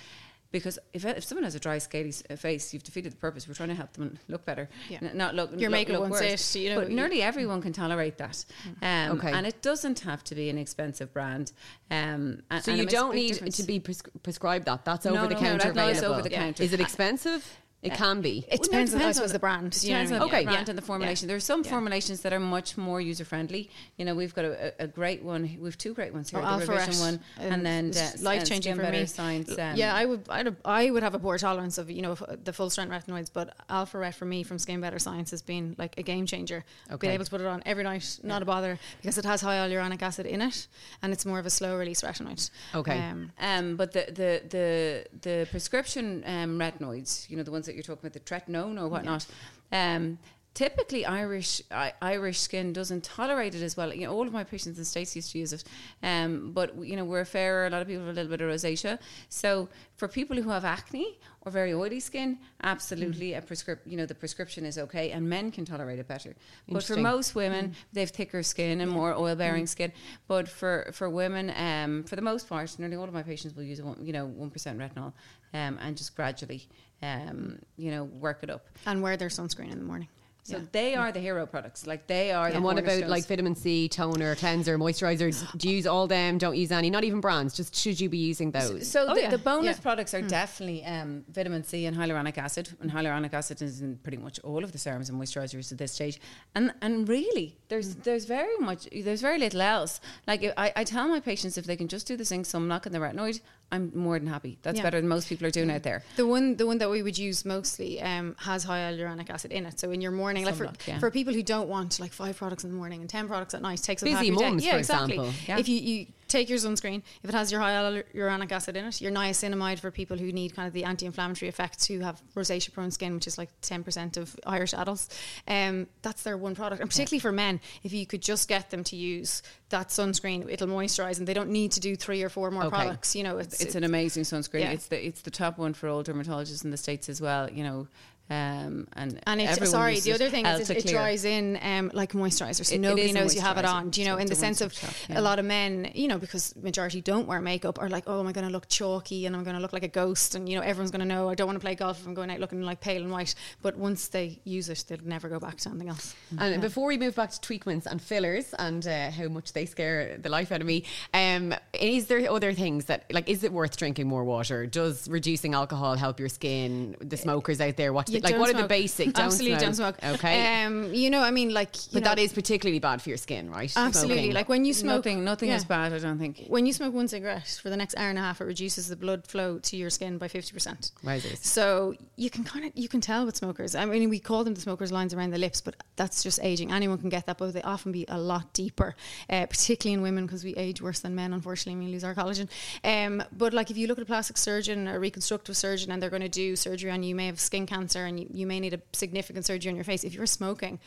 Because if, if someone has a dry, scaly uh, face, you've defeated the purpose. We're trying to help them look better, Yeah. N- not look. Your look, making look worse. sit, you know, but nearly everyone can tolerate that. Um, Okay. and it doesn't have to be an expensive brand. Um, and- So you it don't need difference. to be pres- prescribed that. That's No, over the no, no, counter is available. over the counter. Is it expensive? It can be. It Well, no, depends, on, I on suppose, the- the brand. It you know depends on the Okay. brand Yeah. and the formulation. There are some Yeah. formulations that are much more user friendly. You know, we've got a, a great one. We've two great ones here: Oh, the revision Alpha one and then uh, life changing Skin for me. Science. Um, yeah, I would, I'd, I would have a poor tolerance of you know the full strength retinoids, but Alpha Ret for me from Skin Better Science has been like a game changer. Okay. Being able to put it on every night, not a bother, because it has high hyaluronic acid in it, and it's more of a slow release retinoid. Okay. Um, Um, but the the the the prescription um, retinoids, you know, the ones that you're talking about, the tretinoin or whatnot, um, typically Irish I, Irish skin doesn't tolerate it as well. You know, all of my patients in the states used to use it, um, but you know, we're fairer. A lot of people have a little bit of rosacea. So for people who have acne or very oily skin, absolutely a prescrip You know, the prescription is okay, and men can tolerate it better. But for most women, they have thicker skin and more oil bearing skin. But for for women, um, for the most part, nearly all of my patients will use one, you know one percent retinol, um, and just gradually, um, you know, work it up. and wear their sunscreen in the morning. So Yeah. they are the hero products. Like they are. the and what about cornerstones. like vitamin C, toner, cleanser, moisturizer? Do you use all them? Don't use any? Not even brands. Just should you be using those? So Oh, the, yeah. the bonus Yeah. products are definitely um, vitamin C and hyaluronic acid, and hyaluronic acid is in pretty much all of the serums and moisturisers at this stage. And and really, there's there's very much there's very little else. Like I, I tell my patients if they can just do the zinc sunblock and the retinoid, I'm more than happy. That's Yeah. better than most people are doing out there. The one, the one that we would use mostly um, has high hyaluronic acid in it. So in your morning, like for, yeah. for people who don't want like five products in the morning and ten products at night, takes up Busy day. Yeah, for exactly. example. Yeah. If you, you take your sunscreen, if it has your hyaluronic acid in it, your niacinamide for people who need kind of the anti-inflammatory effects who have rosacea-prone skin, which is like ten percent of Irish adults, um, that's their one product. And particularly for men, if you could just get them to use that sunscreen, it'll moisturize, and they don't need to do three or four more Okay. products. You know, it's It's an amazing sunscreen. Yeah. It's the it's the top one for all dermatologists in the states as well. You know, um, and And it, sorry, the other thing is it, it dries in um, like moisturizer, so It- it nobody is a knows you have it on. Do you know, so in the sense of shop, yeah. a lot of men, you know, because majority don't wear makeup, are like, oh, am I going to look chalky and I'm going to look like a ghost, and you know, everyone's going to know I don't want to play golf if I'm going out looking like pale and white. But once they use it, they'll never go back to anything else. And before we move back to treatments and fillers and uh, how much they scare the life out of me, um, is there other things that like is it worth drinking more water? Does reducing alcohol help your skin? The smokers out there, what do You they, like? don't What are the smoke. basic? Don't Absolutely smoke. don't smoke. Okay, Um, you know, I mean, like, you but know, that is particularly bad for your skin, right? absolutely Smoking. like when you smoke. nothing nothing yeah. is bad I don't think When you smoke one cigarette for the next hour and a half, it reduces the blood flow to your skin by fifty percent. Wowzers. So you can kind of you can tell with smokers. I mean, we call them the smokers' lines around the lips, but that's just aging. Anyone can get that, but they often be a lot deeper, uh, particularly in women because we age worse than men. Unfortunately, we lose our collagen. Um, but like if you look at a plastic surgeon, a reconstructive surgeon, and they're going to do surgery on you, you may have skin cancer, and you, you may need a significant surgery on your face. If you're smoking.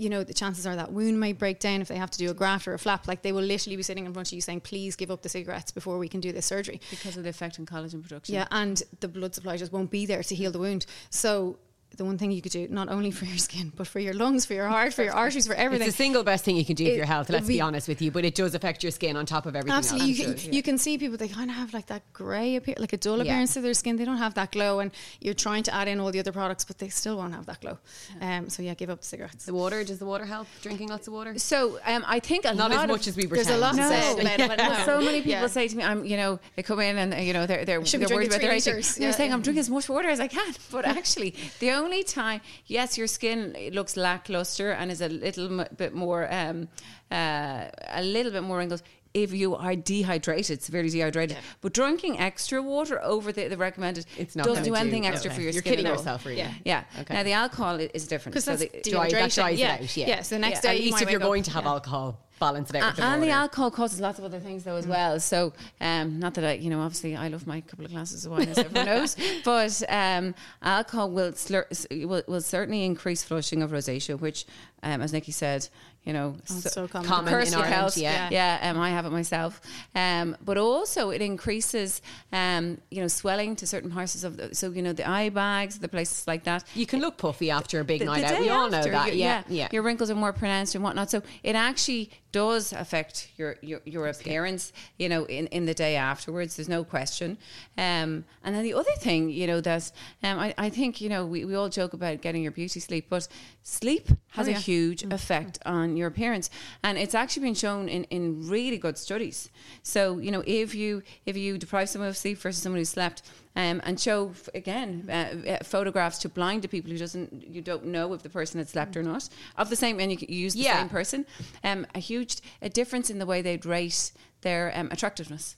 You know, the chances are that wound may break down if they have to do a graft or a flap. Like they will literally be sitting in front of you saying, please give up the cigarettes before we can do this surgery. because of the effect on collagen production Yeah, and the blood supply just won't be there to heal the wound. So the one thing you could do, not only for your skin, but for your lungs, for your heart, for your arteries, for everything. It's the single best thing you can do for your health. Let's we- be honest with you, but it does affect your skin on top of everything Absolutely, you else. can, you can see people they kind of have like that grey appear, like a dull Yeah. appearance to their skin. They don't have that glow, and you're trying to add in all the other products, but they still won't have that glow. Um, so yeah, give up the cigarettes. The water does the water help? Drinking lots of water? so um, I think a Not lot as of- much as we There's pretend. a lot No. said about it, no. so many people Yeah. say to me, "I'm," you know, they come in and you know they're they're, they're worried about drinking their three aging. litres. And They're Yeah, saying, "I'm drinking as much water as I can," but actually, the only time, yes, your skin looks lackluster and is a little m- bit more, um, uh, a little bit more wrinkles. If you are dehydrated, severely dehydrated, but drinking extra water over the, the recommended, It's not doesn't do anything do- extra okay. for your You're skin. kidding at all. yourself, really. Yeah. Yeah. Okay. Now the alcohol is different Because So that's the- Dry- that dehydration. dries it yeah. out, yeah. yeah. So the next Yeah, day, At least might if you're wake up- going to have yeah. alcohol, balance it out and the alcohol causes lots of other things though as Mm. well. So, um, not that I, you know, obviously I love my couple of glasses of wine, as everyone knows, but um, alcohol will, slur- will will certainly increase flushing of rosacea, which, um, as Nikki said, you know, Oh, it's so common. Common in Ireland, health. yeah. yeah. Um, I have it myself. Um, but also it increases, um, you know, swelling to certain parts of the, so you know the eye bags, the places like that. You can look puffy after a big The- night the out. We all know that. you- Yeah, yeah. Your wrinkles are more pronounced and whatnot. So it actually does affect your your, your appearance, you know, in, in the day afterwards. There's no question. Um, and then the other thing, you know, that um, I, I think, you know, we, we all joke about getting your beauty sleep, but sleep has Oh, a yeah. huge effect on your appearance. And it's actually been shown in, in really good studies. So, you know, if you if you deprive someone of sleep versus someone who slept, um, and show f- again uh, uh, photographs to blind people who doesn't you don't know if the person had slept or not of the same and you, can use the Yeah. same person um, a huge a difference in the way they'd rate their um, attractiveness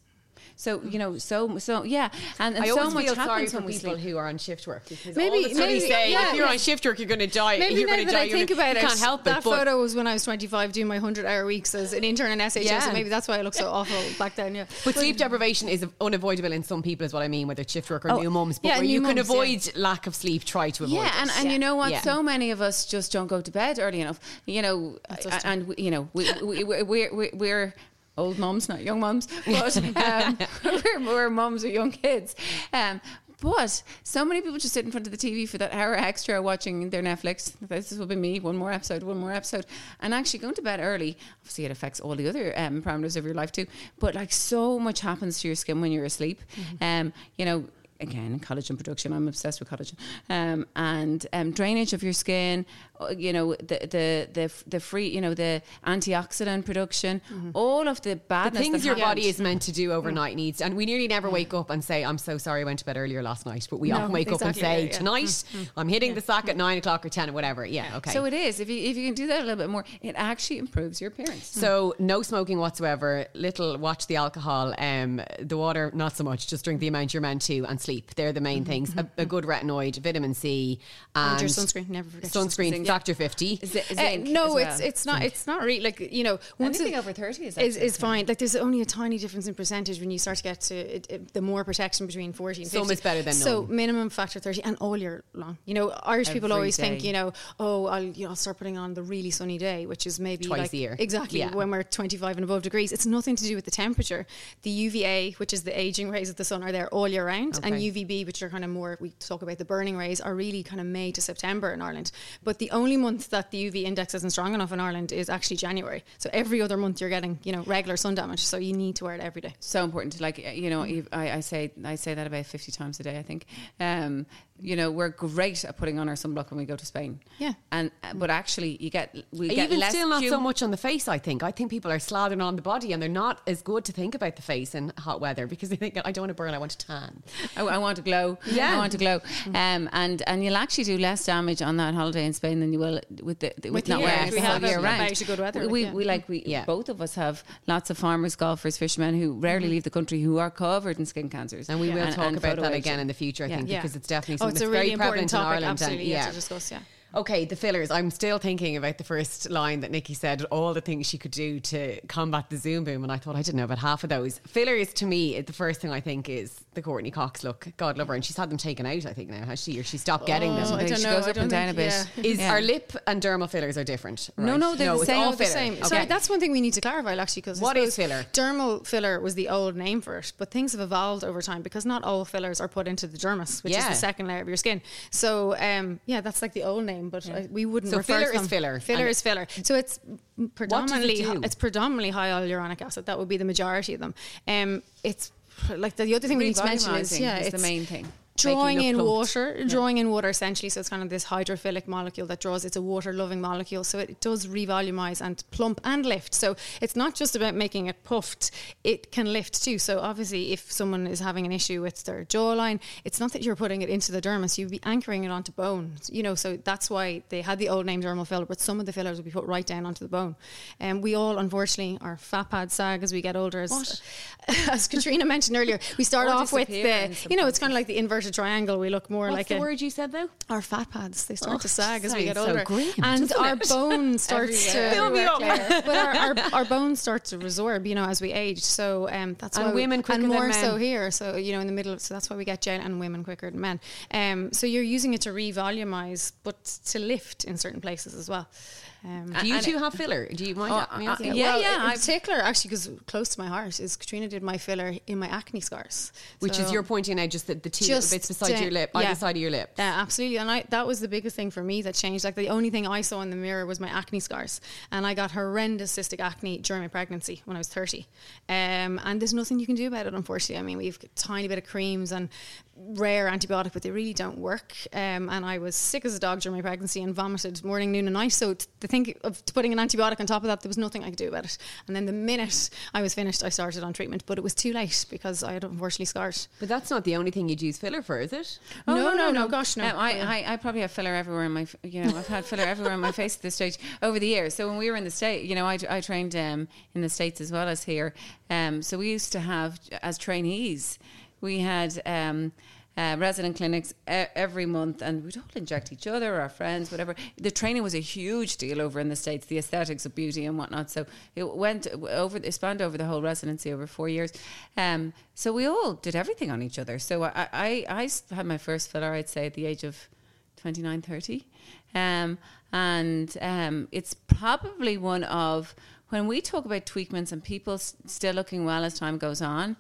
so you know so so yeah and, and I so much feel sorry happens for when we people sleep who are on shift work because Maybe- all the maybe- say yeah, if you're yeah. on shift work, you're going to die. Maybe you're going to die. I think about you it, can't help that it. But photo was when I was 25 doing my 100 hour weeks as an intern in SHS, Yeah. so maybe that's why I look so awful back then. Yeah, But sleep deprivation is unavoidable in some people, is what I mean, whether it's shift work or Oh, new moms. But yeah, where you can mums, avoid lack of sleep, try to avoid yeah, and, and you know what? So many of us just don't go to bed early enough. You know, and, too. and we, you know, we, we, we, we're, we're, we're old mums, not young mums, but um, we're, we're mums with young kids. Um, but so many people just sit in front of the TV for that hour extra watching their Netflix. This will be me, one more episode, one more episode. And actually going to bed early, obviously it affects all the other um, parameters of your life too. But like so much happens to your skin when you're asleep. Um, you know, again, collagen production. I'm obsessed with collagen, um, and um, drainage of your skin. uh, You know, the the the the free. You know, the antioxidant production. All of the the badness. things that your happens. body is meant to do overnight needs. And we nearly never wake up and say, I'm so sorry I went to bed earlier last night. But we No, often wake up and say, yeah, yeah. tonight I'm hitting the sack at nine o'clock or 10 or whatever. Yeah, okay. So it is. If you if you can do that a little bit more, it actually improves your appearance. So no smoking whatsoever. Little watch the alcohol. Um, the water not so much. Just drink the amount you're meant to and sleep. They're the main things. A, a good retinoid, vitamin C, and, And your sunscreen, never forget Sunscreen, sunscreen. factor fifty. Uh, no, as it's it's not. It's not really like you know. Once Anything it- over 30 is is, is fine. Like there's only a tiny difference in percentage when you start to get to it, it, the more protection between 40 and 50. Some is better than So minimum factor 30 and all year long. You know, Irish people Every always think, you know, oh, I'll you know I'll start putting on the really sunny day, which is maybe Twice like, a year. Exactly Yeah. when we're 25 and above degrees. It's nothing to do with the temperature. The UVA, which is the aging rays of the sun, are there all year round, Okay. and UVB, which are kind of more, we talk about the burning rays, are really kind of May to September in Ireland. But the only month that the UV index isn't strong enough in Ireland is actually January. So every other month you're getting, you know, regular sun damage. So you need to wear it every day. So important. To like you know, I, I say I say that about fifty times a day. I think. Um, you know, we're great at putting on our sunblock when we go to Spain. Yeah. And uh, but actually, you get we get Even still not dew- so much on the face, I think. I think people are slathering on the body and they're not as good to think about the face in hot weather because they think, I don't want to burn, I want to tan. I, I want to glow. Yeah. I want to glow. Um, and and you'll actually do less damage on that holiday in Spain than you will with the with, With not wearing We have year round. good weather, We, like, we yeah. like we Yeah. both of us have lots of farmers, golfers, fishermen who rarely leave the country who are covered in skin cancers. And we will talk and about that again in the future, I Yeah. think, because it's definitely Oh, it's a really important topic. Absolutely, yeah. to discuss. Yeah. Okay, the fillers. I'm still thinking about the first line that Nikki said, all the things she could do to combat the Zoom boom. And I thought I didn't know about half of those. Fillers, to me, the first thing I think is the Courteney Cox look. God love her. And she's had them taken out, I think, now, has she? Or she stopped getting Oh, them. I don't she know, goes I up don't and down a bit. yeah. Is Yeah. our lip and dermal fillers are different? No, right? no, they're the it's same. all the same. Okay. Sorry, that's one thing we need to clarify actually because What is filler? Dermal filler was the old name for it, but things have evolved over time because not all fillers are put into the dermis, which is the second layer of your skin. So um, yeah, that's like the old name, but uh, we wouldn't. So refer filler to is filler. Filler is filler. So it's predominantly do? it's predominantly high hyaluronic acid. That would be the majority of them. Um, it's like the, the other thing we need to mention is yeah, is it's the main thing. Drawing in plumped. water drawing in water essentially so it's kind of this hydrophilic molecule that draws it's a water loving molecule so it does revolumize and plump and lift. So it's not just about making it puffed it can lift too. So obviously if someone is having an issue with their jawline it's not that you're putting it into the dermis you'd be anchoring it onto bone you know so that's why they had the old name dermal filler but some of the fillers would be put right down onto the bone. And we all unfortunately our fat pad sag as we get older as, as Katrina mentioned earlier. We start Or off with the you know it's kind of like the inverted triangle we look more What's like the a word you said, though? our fat pads they start Oh, to sag as we get sounds so older. grim, and our it? bone starts to Fill me up. but our, our, our bones start to resorb you know as we age. So um, that's And why we- women quicker and more so here. So you know in the middle so that's why we get gel and women quicker than men. Um, so you're using it to revolumize but to lift in certain places as well um, Do you two have filler? Do you mind Oh, me uh, asking? yeah, well, yeah, In I've- particular, actually, because close to my heart is Katrina did my filler in my acne scars, Which is So- you're pointing out just the, the two Just bits beside down- your lip, yeah. either side of your lip. Yeah, absolutely. And I that was the biggest thing for me that changed. Like the only thing I saw in the mirror was my acne scars, and I got horrendous cystic acne during my pregnancy when I was thirty. Um, and there's nothing you can do about it, unfortunately. I mean, we've tiny bit of creams and rare antibiotic, but they really don't work. Um, and I was sick as a dog during my pregnancy and vomited morning, noon, and night. So t- to think of putting an antibiotic on top of that, there was nothing I could do about it. And then the minute I was finished, I started on treatment, but it was too late because I had unfortunately scarred. But that's not the only thing you'd use filler for, is it? Oh, no, no, no, gosh, no. Um, I, I, I probably have filler everywhere in my, f- you know, I've had filler everywhere in my face at this stage over the years. So when we were in the state, you know, I, I trained um, in the states as well as here. Um, so we used to have as trainees, we had. Um, uh, resident clinics e- every month, and we'd all inject each other, our friends, whatever. The training was a huge deal over in the states, the aesthetics of beauty and whatnot. So it went over, it spanned over the whole residency over four years. Um, so we all did everything on each other. So I, I had my first filler, I'd say, at the age of 29, 30. Um, and um, it's probably one of, when we talk about tweakments and people s- still looking well as time goes on,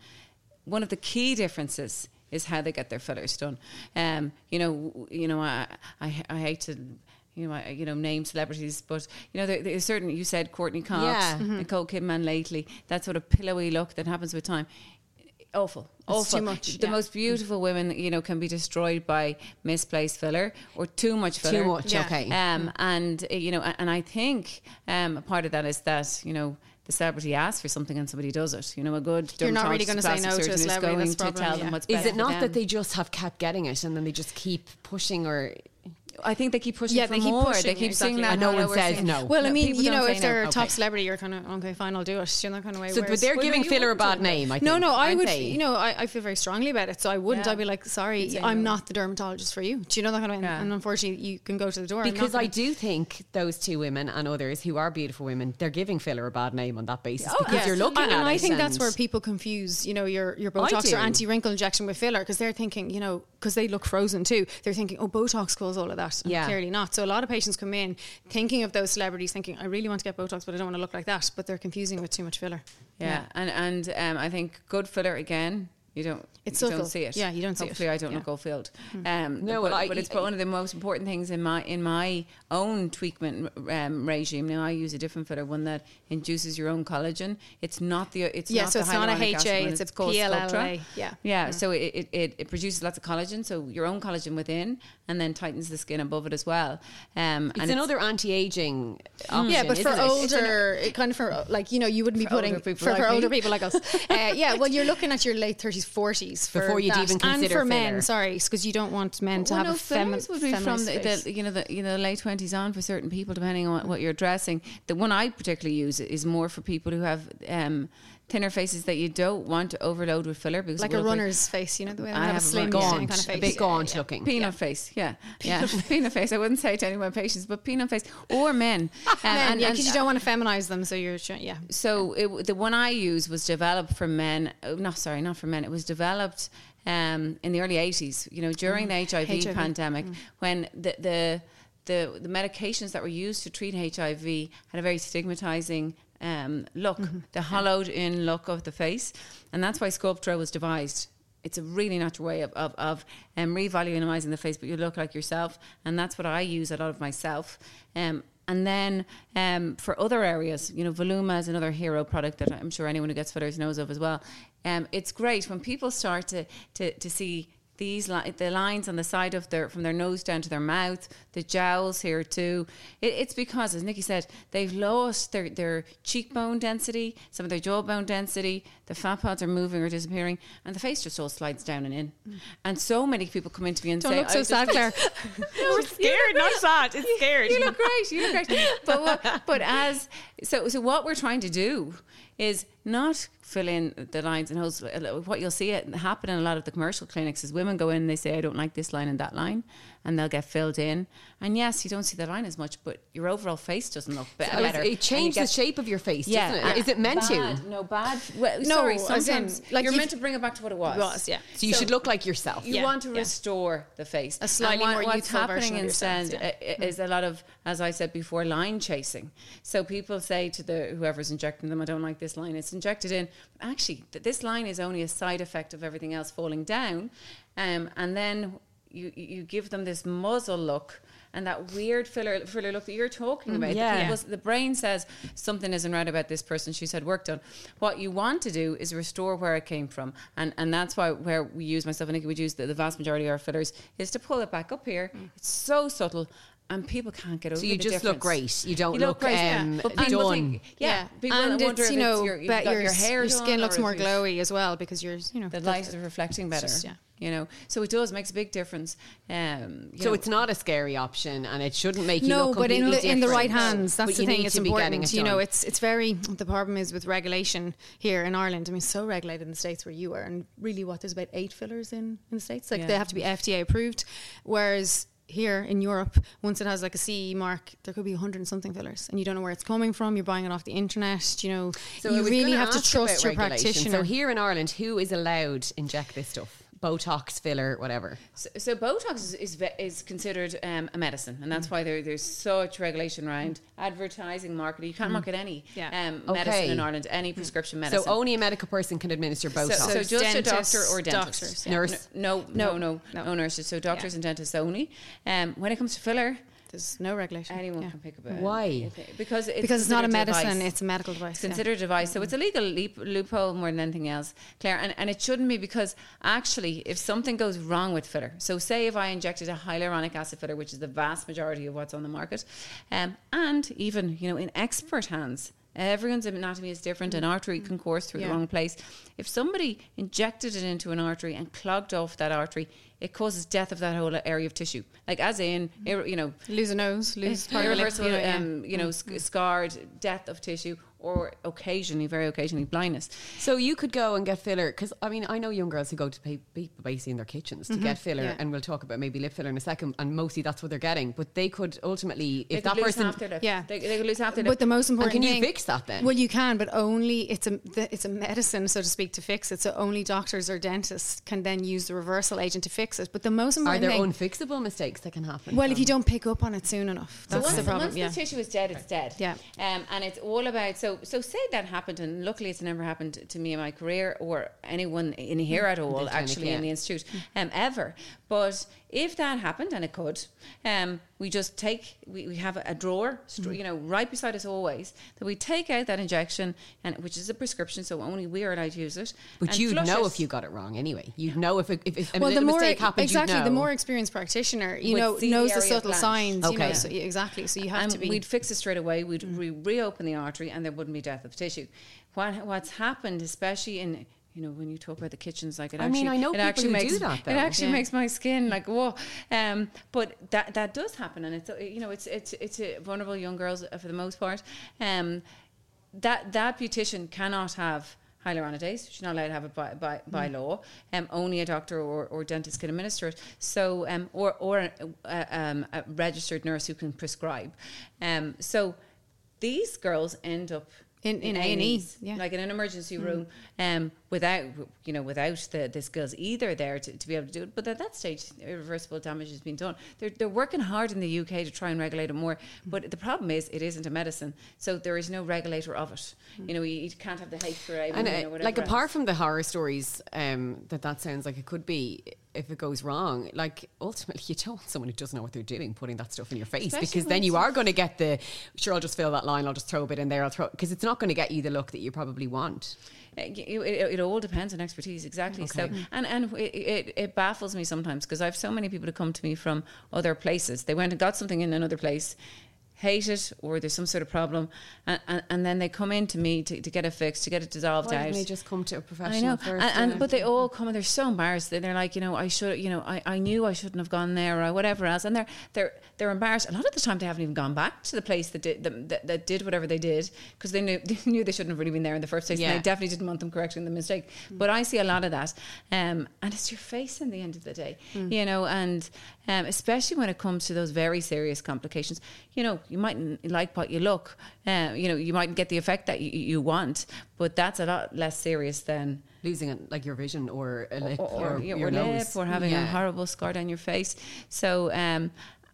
one of the key differences is how they get their fillers done. Um, you know, you know, I, I, I hate to. You know, you know, name celebrities, but you know, there, there's certain. You said Courteney Cox, Yeah. Nicole Kidman lately. That sort of pillowy look that happens with time. Awful, awful. too much, The yeah. most beautiful women, you know, can be destroyed by misplaced filler or too much filler. Too much, Yeah. okay. Um, and uh, you know, and I think um, a part of that is that you know the celebrity asks for something and somebody does it. You know, a good You're not really gonna say no to a is celebrity, going that's the to problem, tell yeah. them what's Is it not for that they just have kept getting it and then they just keep pushing or I think they keep pushing Yeah, for they keep more. pushing, they keep exactly. saying that. And no "Oh, one says saying-" no. Well, I mean, people you know, if they're a top Okay. celebrity, you're kind of okay, fine, I'll do it. You know, that kind of way. So, but they're Well, giving you filler a bad name. I think. no, no, I would. they? You know, I, I feel very strongly about it, so I wouldn't. Yeah. I'd be like, sorry, I'm no. not the dermatologist for you. Do you know that kind of? way? Yeah. And unfortunately, you can go to the door Because I do think those two women and others who are beautiful women, they're giving filler a bad name on that basis Oh, because you're looking and, at and. I think that's where people confuse, you know, your your Botox or anti wrinkle injection with filler because they're thinking, you know, because they look frozen too. They're thinking, oh, Botox causes all of that. And Yeah. clearly not. So a lot of patients come in thinking of those celebrities, thinking, I really want to get Botox, but I don't want to look like that. But they're confusing with too much filler. Yeah, and and um, I think good filler again You don't. It's you subtle. don't see it. Yeah, you don't see it. Hopefully, I don't Yeah. look old field. Um, No, no, well, but, I- but it's I- one of the most important things in my in my own treatment um, regime. Now, I use a different filler, one that induces your own collagen. It's not the. It's Yeah, not so the it's not a hyaluronic acid HA, one, it's a called PLLA. Sculptra. Yeah. Yeah, so it, it, it, it produces lots of collagen, so your own collagen within, and then tightens the skin above it as well. Um, It's and another anti-aging option. Yeah, but for isn't it? older, it kind of for like you know, you wouldn't be For putting older for, like for older people like us. Uh, yeah, well, you're looking at your late thirties, forties Before you'd even and consider for men. Sorry, because you don't want men to Well, have no, a feminine. fillers would be from the, the you know the you know late twenties on for certain people, depending on what, what you're dressing. The one I particularly use is more for people who have um, thinner faces that you don't want to overload with filler because like a runner's face, you know, the way they I have a have a slim gaunt, kind of face. a bit Yeah, gaunt yeah. looking. Peanut face, yeah, yeah, peanut face. I wouldn't say to any of my patients, but peanut face or men. Um, Men, and- yeah, because you don't want to feminize them, so you're yeah. so it, the one I use was developed for men. Oh, no, sorry, not for men. It was developed um, in the early eighties. You know, during the HIV, HIV. pandemic, when the, the the the medications that were used to treat HIV had a very stigmatizing um, look, the hollowed in look of the face, and that's why Sculptra was devised. It's a really natural way of of, of um, the face, but you look like yourself, and that's what I use a lot of myself. Um, and then um, for other areas, you know, Voluma is another hero product that I'm sure anyone who gets fillers knows of as well. Um, it's great when people start to to, to see these li- the lines on the side of their from their nose down to their mouth, the jowls here too. It, it's because, as Nikki said, they've lost their their cheekbone density, some of their jawbone density. The fat pads are moving or disappearing, and the face just all slides down and in. Mm. And so many people come into me and Don't say, look so "I sad, just- Claire. We're scared, not sad. It's scared. you look great. You look great. But what, but as so so what we're trying to do is not fill in the lines and holes. Uh, what you'll see it happen in a lot of the commercial clinics is women go in and they say I don't like this line and that line, and they'll get filled in. And yes, you don't see the line as much, but your overall face doesn't look be- So better. It changed the shape of your face, doesn't it? Is it uh, meant bad, to? No bad. Well, No, sorry. as in, like you're meant to bring it back to what it was. It was, yeah. So you should look like yourself. You Yeah, want to yeah. restore the face. A slightly And more what's youthful happening version of instead yeah. Uh, uh, is a lot of, as I said before, line chasing. So people say to the whoever's injecting them, "I don't like this line." It's injected in. Actually, th- this line is only a side effect of everything else falling down, um, and then you you give them this muzzle look. And that weird filler, filler look that you're talking about. yeah. The, people's- the brain says something isn't right about this person. She's had work done. What you want to do is restore where it came from, and and that's why where we use myself and Nikki would use the, the vast majority of our fillers is to pull it back up here. It's so subtle. And people can't get over So you the just look great. You don't You look, great, yeah. um, But done. think- yeah, people and wonder it's if you know, your, you've bet got your, your hair your skin looks more glowy as well because you're you know The light is reflecting better. just- yeah. You know, so it does makes a big difference. Um, you So know. it's not a scary option, and it shouldn't make you no, look but in completely the, in the right hands, that's But the you thing. It's to be getting important. it You know, it's it's very. The problem is with regulation here in Ireland. I mean, so regulated in the states where you are, and really, what there's about eight fillers in in the states. Like Yeah. they have to be FDA approved, whereas. Here in Europe, once it has like a CE mark, there could be a 100 and something fillers, and you don't know where it's coming from. You're buying it off the internet. You know, So you really have to trust your regulation. practitioner. So here in Ireland, who is allowed inject this stuff? Botox, filler, whatever. So, so Botox is is, is considered um, a medicine, and that's why there, there's such regulation around advertising, marketing. You can't market any Yeah. um, Okay. medicine in Ireland, any prescription medicine. So only a medical person can administer So, Botox. so just a doctor or dentist, doctors, yeah. Nurse. No, no, no, no, No. no nurses. So doctors Yeah. and dentists only. Um, when it comes to filler, There's no regulation. anyone Yeah. can pick up a Why? it- because it's because it's not a medicine; device. it's a medical device. It's yeah. considered a device, so it's a legal leap, loophole more than anything else, Claire. And, and it shouldn't be because actually, if something goes wrong with filler, so say if I injected a hyaluronic acid filler, which is the vast majority of what's on the market, um, and even you know in expert hands. Everyone's anatomy is different. An artery can course through Yeah. the wrong place. If somebody injected it into an artery and clogged off that artery, it causes death of that whole area of tissue. Like as in, ir- you know, lose a nose, lose part of your lip, irreversible, you know, yeah. um, you know, sc- scarred death of tissue, or occasionally, very occasionally, blindness. So you could go and get filler because I mean I know young girls who go to pay, people basically in their kitchens to get filler, Yeah. and we'll talk about maybe lip filler in a second. And mostly that's what they're getting, but they could ultimately They if could that person half lip. Yeah. they, they could lose half their lip. But the most and important can you fix that then? Well, you can, but only it's a the, it's a medicine, so to speak, to fix it. So only doctors or dentists can then use the reversal agent to fix it. But the most Are important there thing, unfixable mistakes that can happen? well, if you don't pick up on it soon enough, So that's once, the problem. once yeah. the tissue is dead, it's dead. Yeah. Um, and it's all about. So so so say that happened, and luckily it's never happened to me in my career or anyone in here at all, actually yeah. in the institute, um, ever. But if that happened, and it could, um, we just take we, we have a, a drawer, str- you know, right beside us always that we take out that injection, and which is a prescription, so only we are allowed to use it. But you'd know it. if you got it wrong anyway. You'd know if, it, if, if a well, the little more mistake happened. exactly, you'd know. the more experienced practitioner, you Would know, the knows the subtle blanch. signs. You know, Okay. so, exactly. So you have and to be. we'd fix it straight away. We'd re- reopen the artery, and there wouldn't be death of tissue. What what's happened, especially in you know when you talk about the kitchens, like it I actually, mean, I know it actually makes do that, though. it actually Yeah. makes my skin like whoa. Um, but that that does happen, and it's uh, you know it's it's it's uh, vulnerable young girls uh, for the most part. Um, that that beautician cannot have hyaluronidase. She's not allowed to have it by, by, by Mm. law. Um, only a doctor or, or dentist can administer it. So, um, or or a, a, um, a registered nurse who can prescribe. Um, so, these girls end up In- in A&E, yeah. like in an emergency room, um, without you know without the, the skills either there to, to be able to do it. But at that stage, irreversible damage has been done. They're they're working hard in the UK to try and regulate it more. But the problem is, it isn't a medicine, so there is no regulator of it. You know, you, you can't have the H4A. And women uh, like apart else. from the horror stories um, that that sounds like it could be if it goes wrong, like ultimately you don't want someone who doesn't know what they're doing putting that stuff in your face Especially because then you are going to get the sure I'll just fill that line, I'll just throw a bit in there, I'll throw because it's not going to get you the look that you probably want. Uh, It, it, it all depends on expertise, exactly. So, and and it, it, it baffles me sometimes because I have so many people to come to me from other places. They went and got something in another place, hate it, or there's some sort of problem, and, and, and then they come in to me to, to get it fixed, to get it dissolved Why out. they just come to a professional know, first? and, and but they all come and they're so embarrassed. They're like, you know, I should, you know, I, I knew I shouldn't have gone there or whatever else, and they're they're they're embarrassed. A lot of the time, they haven't even gone back to the place that did that, that, did whatever they did because they knew they knew they shouldn't have really been there in the first place. Yeah. And they definitely didn't want them correcting the mistake. But I see a lot of that, um, and it's your face in the end of the day, you know, and um, especially when it comes to those very serious complications. You know, you mightn't like what you look, uh, you know, you mightn't get the effect that you, you want, but that's a lot less serious than losing it, like your vision or a lip or, or, your, your lip nose or having a horrible scar down your face. So, um,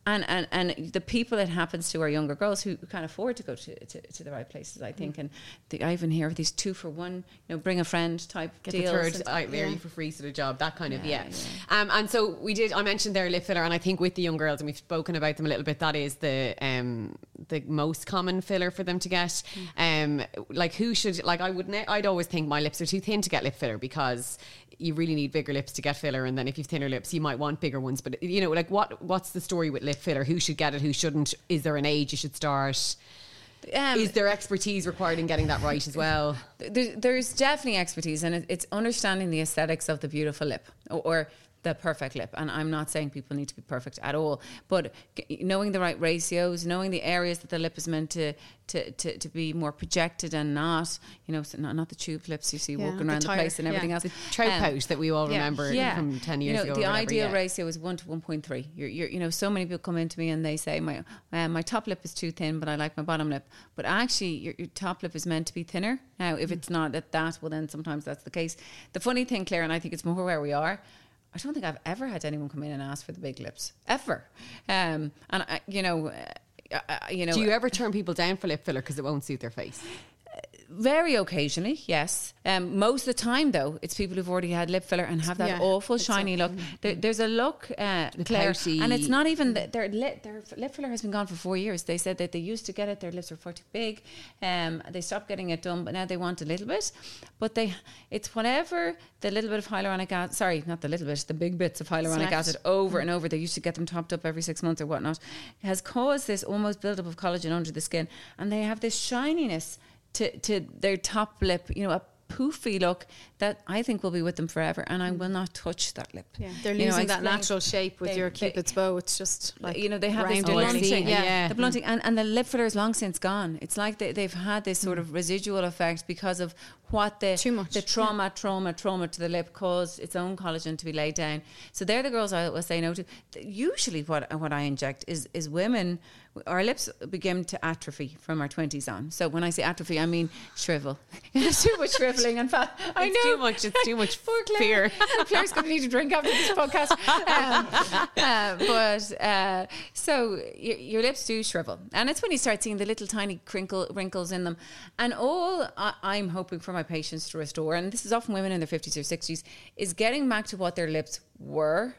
and, and, and the people it happens to are younger girls who can't afford to go to, to, to the right places, I Mm. think. And the, I even hear these two for one, you know, bring a friend type Get deals. the third I marry you for free sort of job, that kind of yeah. Yeah, Um, and so we did. I mentioned their lip filler, and I think with the young girls, and we've spoken about them a little bit. That is the um the most common filler for them to get. Um, like who should like I would ne- I'd always think my lips are too thin to get lip filler because you really need bigger lips to get filler, and then if you've thinner lips, you might want bigger ones. But you know, like what what's the story with lip filler? Who should get it? Who shouldn't? Is there an age you should start? Um, is there expertise required in getting that right as well? there, there's definitely expertise, and it, it's understanding the aesthetics of the beautiful lip or, or the perfect lip. And I'm not saying people need to be perfect at all, but knowing the right ratios, knowing the areas that the lip is meant to to, to, to be more projected and not, you know, so not, not the tube lips you see Yeah, walking around the tire, place and yeah. everything else. The trout Um, pouch that we all yeah. remember yeah. from ten you years know, ago. The whatever, ideal yeah. ratio is one to one point three. You're, you're, you know, so many people come into me and they say my uh, my top lip is too thin, but I like my bottom lip. But actually, your, your top lip is meant to be thinner. Now, if it's not at that, well, then sometimes that's the case. The funny thing, Claire, and I think it's more where we are. I don't think I've ever had anyone come in and ask for the big lips ever. Um, and I, you know. Uh, uh, you know, Do you ever turn people down for lip filler because it won't suit their face? Very occasionally, yes. Um, most of the time, though, it's people who've already had lip filler and have that Yeah, awful shiny look. There, there's a look, uh, Claire, and it's not even that their lip. Their lip filler has been gone for four years. They said that they used to get it; their lips were far too big. Um, they stopped getting it done, but now they want a little bit. But they, it's whatever the little bit of hyaluronic acid. Sorry, not the little bit, the big bits of hyaluronic acid over and over. They used to get them topped up every six months or whatnot. Has caused this almost buildup of collagen under the skin, and they have this shininess to, to their top lip, you know, a poofy look that I think will be with them forever, and I mm. will not touch that lip. Yeah, they're You know, losing I that natural shape with they- your they- cupid's bow. It's just like you know they have this round and I've easy. seen blunting, it, Yeah. yeah. the blunting, and, and the lip filler is long since gone. It's like they, they've had this sort mm. of residual effect because of what the Too much, the trauma, trauma, trauma to the lip caused its own collagen to be laid down. So they're the girls I will say no to. Usually, what what I inject is is women. Our lips begin to atrophy from our twenties on. So when I say atrophy, I mean shrivel. Too much shriveling and fat. I know too much- it's too much Poor fear. Claire's going to need a drink after this podcast. Um, uh, but uh, so your, your lips do shrivel, and it's when you start seeing the little tiny crinkle wrinkles in them. And all I, I'm hoping for my patients to restore, and this is often women in their 50s or 60s, is getting back to what their lips were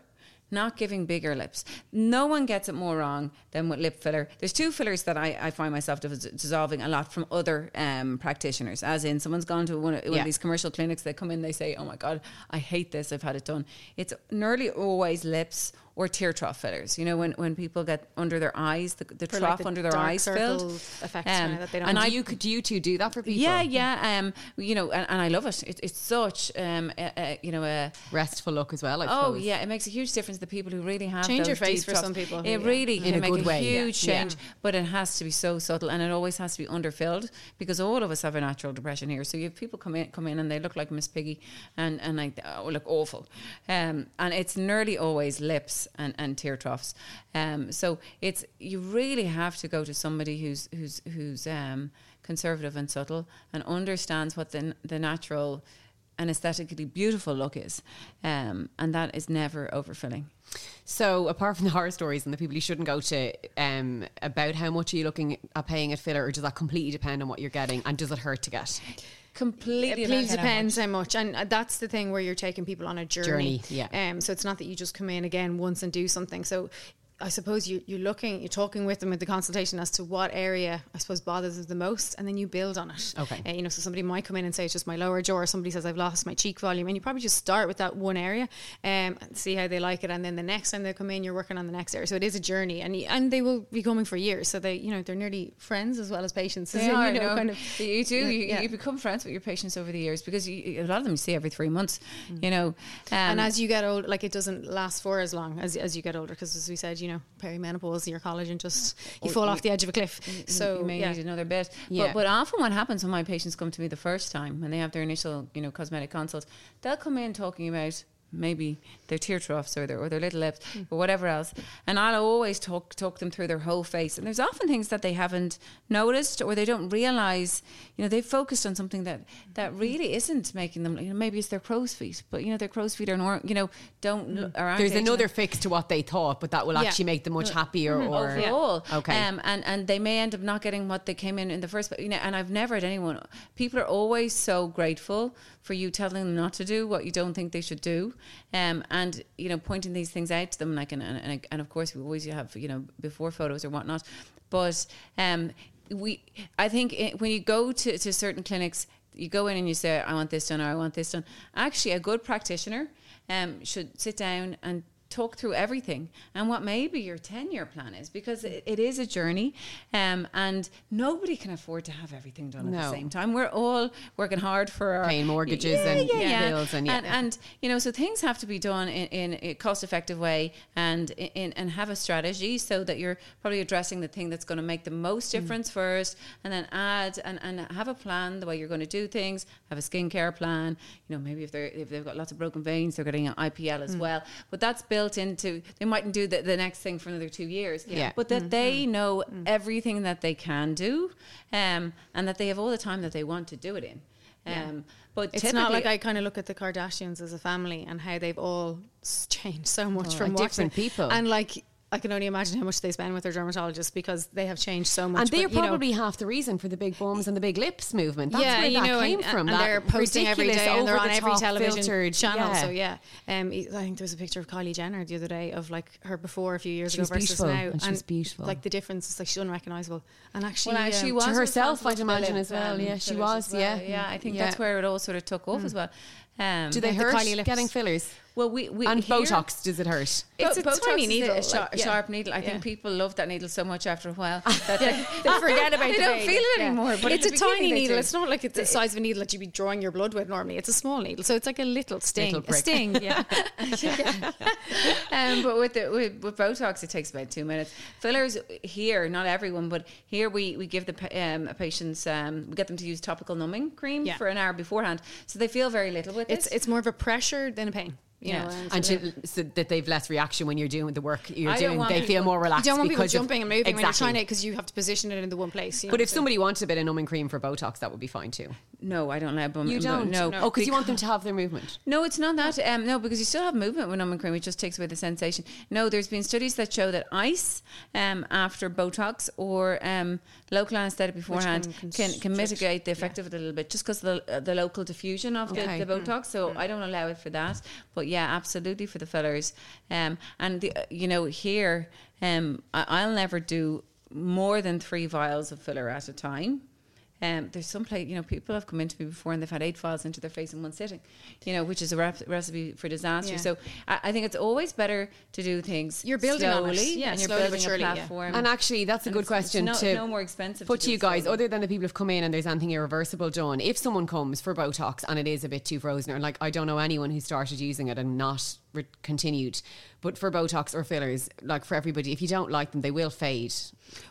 not giving bigger lips. No one gets it more wrong than with lip filler. There's two fillers that I, I find myself dissolving a lot from other um, practitioners, as in someone's gone to one, of, one Yeah. of these commercial clinics, they come in, they say, oh my God, I hate this, I've had it done. It's nearly always lips or tear trough fillers. You know, when, when people get under their eyes, the, the For, like, trough the under their eyes filled. effect, kind of, that they don't and. I you could you two do that for people? yeah, yeah. Um, you know, and, and I love it. it it's such, um, a, a, you know, a, Restful look as well. I Oh suppose. yeah, it makes a huge difference. The people who really have Change your face deep for troughs. some people It yeah. really In can a make a way, huge Yeah. change, but it has to be so subtle, and it always has to be underfilled because all of us have a natural depression here. So you have people come in, come in, and they look like Miss Piggy, and and like oh, look awful, um, and it's nearly always lips and and tear troughs. Um, so it's you really have to go to somebody who's who's who's um, conservative and subtle and understands what the the natural and aesthetically beautiful look is, um, and that is never overfilling. So, apart from the horror stories and the people you shouldn't go to, um, about how much are you looking at paying at filler, or does that completely depend on what you're getting, and does it hurt to get? Completely, It please depends how depends how much, and uh, that's the thing where you're taking people on a journey. Journey, yeah. Um, so it's not that you just come in again once and do something. So. I suppose you, you're looking, you're talking with them with the consultation as to what area I suppose bothers them the most, and then you build on it. Okay. Uh, you know, so somebody might come in and say it's just my lower jaw, or somebody says I've lost my cheek volume, and you probably just start with that one area, um, and see how they like it, and then the next time they come in, you're working on the next area. So it is a journey, and and they will be coming for years. So they, you know, they're nearly friends as well as patients. They you are, know, no. kind of. You do. You, Yeah. you become friends with your patients over the years because you, a lot of them you see every three months. You know, um, and as you get older, like it doesn't last for as long as as you get older, because as we said, you know, perimenopause, your collagen just you fall you- off the edge of a cliff. So you may yeah. need another bit. Yeah. But, but often what happens when my patients come to me the first time when they have their initial, you know, cosmetic consult, they'll come in talking about maybe their tear troughs or their or their little lips or whatever else. And I'll always talk talk them through their whole face. And there's often things that they haven't noticed or they don't realise, you know, they've focused on something that that mm-hmm. really isn't making them you know, maybe it's their crow's feet. But you know, their crow's feet are nor you know, don't mm-hmm. are aren't There's another fix to what they thought, but that will Yeah. actually make them much mm-hmm. happier. Or overall. Okay. Um, and and they may end up not getting what they came in in the first. But you know, and I've never had anyone. People are always so grateful for you telling them not to do what you don't think they should do, um, and you know, pointing these things out to them. Like and and, and of course, we always have you know before photos or whatnot, but um, we. I think it, when you go to to certain clinics. You go in and you say, "I want this done," or "I want this done." Actually, a good practitioner um, should sit down and talk through everything and what maybe your 10 year plan is because it, it is a journey um, and nobody can afford to have everything done at the same time we're all working hard for our Paying mortgages and bills and yeah. and, and you know so things have to be done in, in a cost effective way and in, and have a strategy so that you're probably addressing the thing that's going to make the most Mm. difference first and then add and, and have a plan the way you're going to do things have a skincare plan you know maybe if they're if they've got lots of broken veins they're getting an IPL Mm. as well but that's built into they mightn't do the, the next thing for another two years Yeah. but that they Mm-hmm. know everything that they can do um, and that they have all the time that they want to do it in um, but It's not like I kind of look at the Kardashians as a family and how they've all changed so much Oh, from like watching different people. and like I can only imagine how much they spend with their dermatologists because they have changed so much. and they're but, you know, probably half the reason for the big bums and the big lips movement. That's yeah, where you that know, came and, from. and they're posting every day and they're on every over-the-top television filtered- channel. yeah. So yeah, um, I think there was a picture of Kylie Jenner the other day of like her before a few years She ago versus beautiful, now, and she was beautiful. Like the difference is like she's unrecognizable, and actually, Well, she um, was to herself, I'd imagine as well. Yeah, um, she was, well. yeah. yeah. I think Yeah. that's where it all sort of took off as well. Um, Do they the hurt getting fillers? Well, we, we and here- Botox, does it hurt? It's a Botox tiny needle, a, sharp, like, yeah. sharp needle. I Yeah. think people love that needle so much after a while that they, they forget about it. they the don't vein. feel it Yeah. anymore. But it's a tiny needle. It's not like it's the size of a needle that you'd be drawing your blood with normally. It's a small needle, so it's like a little sting. Little a sting, yeah. um, but with, the, with with Botox, it takes about two minutes. Fillers here, not everyone, but here we, we give the pa- um, patients um, we get them to use topical numbing cream Yeah. for an hour beforehand, so they feel very little with It's it. it's more of a pressure than a pain. You Yeah. know, and and sort of- to, so that they've less reaction when you're doing the work you're I doing. want They feel more relaxed. you don't want people jumping and moving when you're trying it because you have to position it in the one place. you But know, if so- somebody wanted a bit of numbing cream for Botox, that would be fine too. No, I don't allow bum. You don't? No, Oh, because you want them to have their movement. No, it's not that. Um, no, because you still have movement with numbing cream. It just takes away the sensation. No, there's been studies that show that ice um, after Botox or um, local anesthetic beforehand can can, can, mitigate the effect of it a little bit, just because the uh, the local diffusion of Okay. the, the Botox. So I don't allow it for that. But yeah, absolutely for the fillers. Um, and the, you know here, um, I, I'll never do more than three vials of filler at a time. Um, there's some place, you know, people have come into me before and they've had eight vials into their face in one sitting, you know, which is a rep- recipe for disaster. Yeah. So I, I think it's always better to do things You're building on slowly, it. Yeah, and you're slowly but building surely, a yeah. platform. And actually, that's a And good it's- question it's to no, no more expensive. put to to you guys, slowly. other than the people who've come in and there's anything irreversible done, if someone comes for Botox and it is a bit too frozen, or like I don't know anyone who started using it and not re- continued, but for Botox or fillers, like for everybody, if you don't like them, they will fade.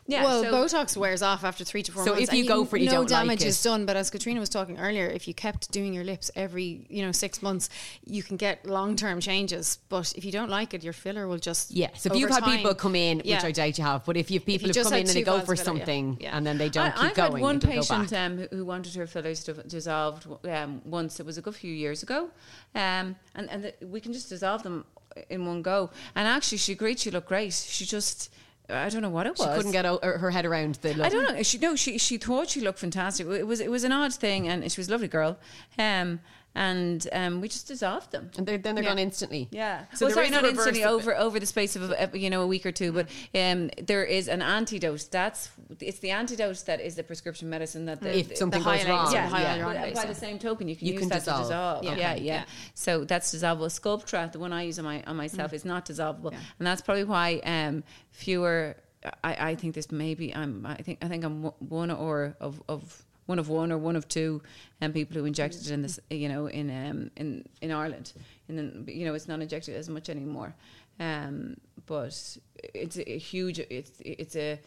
Yeah, well, so- Botox wears off after three to four So months. if you and go for it, you no don't like damage it. is done. But as Katrina was talking earlier, if you kept doing your lips every you know six months, you can get long term changes. But if you don't like it, your filler will just Yeah. So if you've had time- people come in, Yeah. which I doubt you have, but if you have people you who've come in and they go for of filler, yeah. something Yeah. and then they don't I, keep I've going, had one patient um, who- who wanted her fillers dissolved um, once. It was a good few years ago, um, and and the, we can just dissolve them in one go. And actually, she agreed. She looked great. She just. I don't know what it was. She couldn't get o- her head around the. Look. I don't know. She no. She she thought she looked fantastic. It was it was an odd thing, and she was a lovely girl. Um, and um, we just dissolved them. And they're, then they're Yeah. gone instantly. Yeah. So well, sorry, not instantly over over the space of a, you know a week or two, but um, there is an antidote. That's it's the antidote that is the prescription medicine that the, If something the goes wrong, yeah, yeah, yeah. But by yeah. the same token, you can You use can that dissolve. to dissolve. Yeah. Yeah, Okay, yeah. yeah. So that's dissolvable. Sculptra, the one I use on my on myself, is not dissolvable, and that's probably why um, fewer. I, I think this maybe I'm. I think I think I'm o- one or of of one of one or one of two um, people who injected it in this. You know, in um, in in Ireland, and then you know it's not injected as much anymore. Um, but it's a huge. It's it's a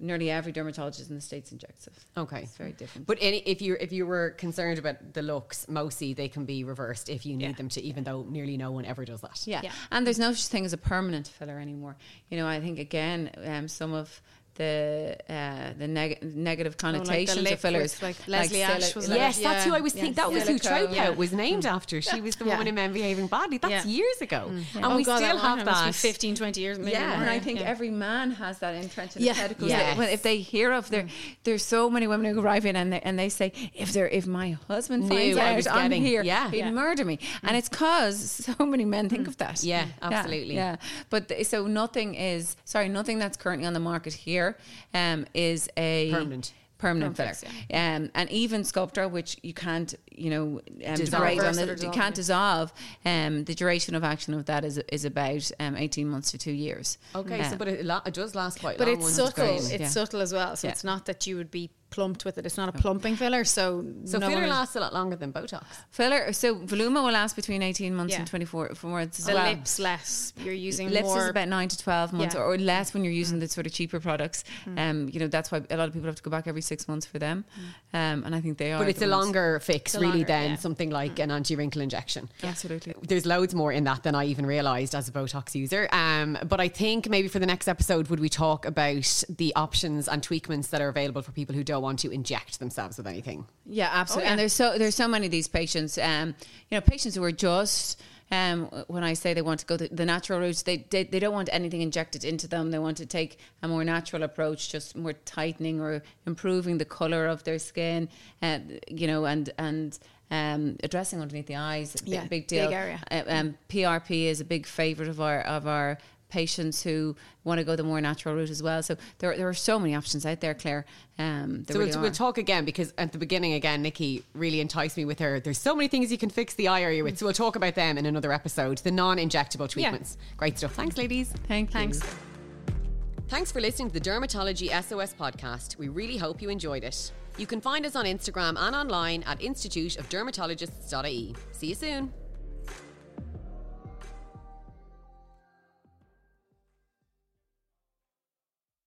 nearly every dermatologist in the states injects it. Okay. It's very different. But any, if you if you were concerned about the looks, mostly they can be reversed if you need Yeah. them to. Even though nearly no one ever does that. Yeah. Yeah. and there's no such thing as a permanent filler anymore. You know, I think again, um, some of the uh, the neg- negative Oh, like the connotations of fillers, like, Leslie Ash was like- Yes, that's who I was Yeah. thinking. That was who Silicone, yeah. was named after. She was the Yeah. woman in Men Behaving Badly. That's Yeah. years ago, mm. and Oh we God, still that have one, must be that. 15, 20 years. Maybe Yeah. more. and I think Yeah. every man has that entrenched in Yeah. his head because Yes. when- if they hear of there, mm. there's so many women who arrive in and they, and they say, if there, if my husband Knew finds I out I'm getting- here, yeah. he'd Yeah. murder me. And mm. it's cause so many men think of that. Yeah, absolutely. Yeah, but so nothing is sorry, nothing that's currently on the market here um, is a Permanent. Permanent Permanent filler, fix, um, and even Sculptra, which you can't, you know, um, Dissolve. on the, you dissolve, can't yeah. dissolve. Um, the duration of action of that is is about um, eighteen months to two years. Okay, so Uh, but it, la- it does last quite But long. it's subtle. going. It's Yeah. subtle as well. So Yeah. it's not that you would be plumped with it. It's not a plumping filler. So So no filler lasts a lot longer than Botox. filler. So Voluma will last between eighteen months Yeah. and twenty four months as the well. lips less. You're using Lips more. is about nine to twelve months, Yeah. or, or less when you're using the sort of cheaper products. Um, you know that's why a lot of people have to go back every six months for them, um, and I think they are. But it's a ones- longer fix, a really, longer, than yeah. something like an anti wrinkle injection. Absolutely. There's loads more in that than I even realised as a Botox user. Um, but I think maybe for the next episode, would we talk about the options and tweakments that are available for people who don't want to inject themselves with anything? Yeah, absolutely. yeah. And there's so there's so many of these patients. Um, you know, patients who are just. Um, when I say they want to go the, the natural route, they, they they don't want anything injected into them. They want to take a more natural approach, just more tightening or improving the color of their skin, uh, you know, and and um, addressing underneath the eyes. Big, Yeah, big deal. big area. Uh, um, PRP is a big favorite of our of our patients who want to go the more natural route as well. So there there are so many options out there, Claire. Um, there So really we'll, we'll talk again because at the beginning, again, Nikki really enticed me with her. There's so many things you can fix the eye area with. So we'll talk about them in another episode. The non injectable Yeah. treatments. Great stuff. Thanks, ladies. Thank you. Thanks. Thanks for listening to the Dermatology SOS podcast. We really hope you enjoyed it. You can find us on Instagram and online at instituteofdermatologists.ie. See you soon.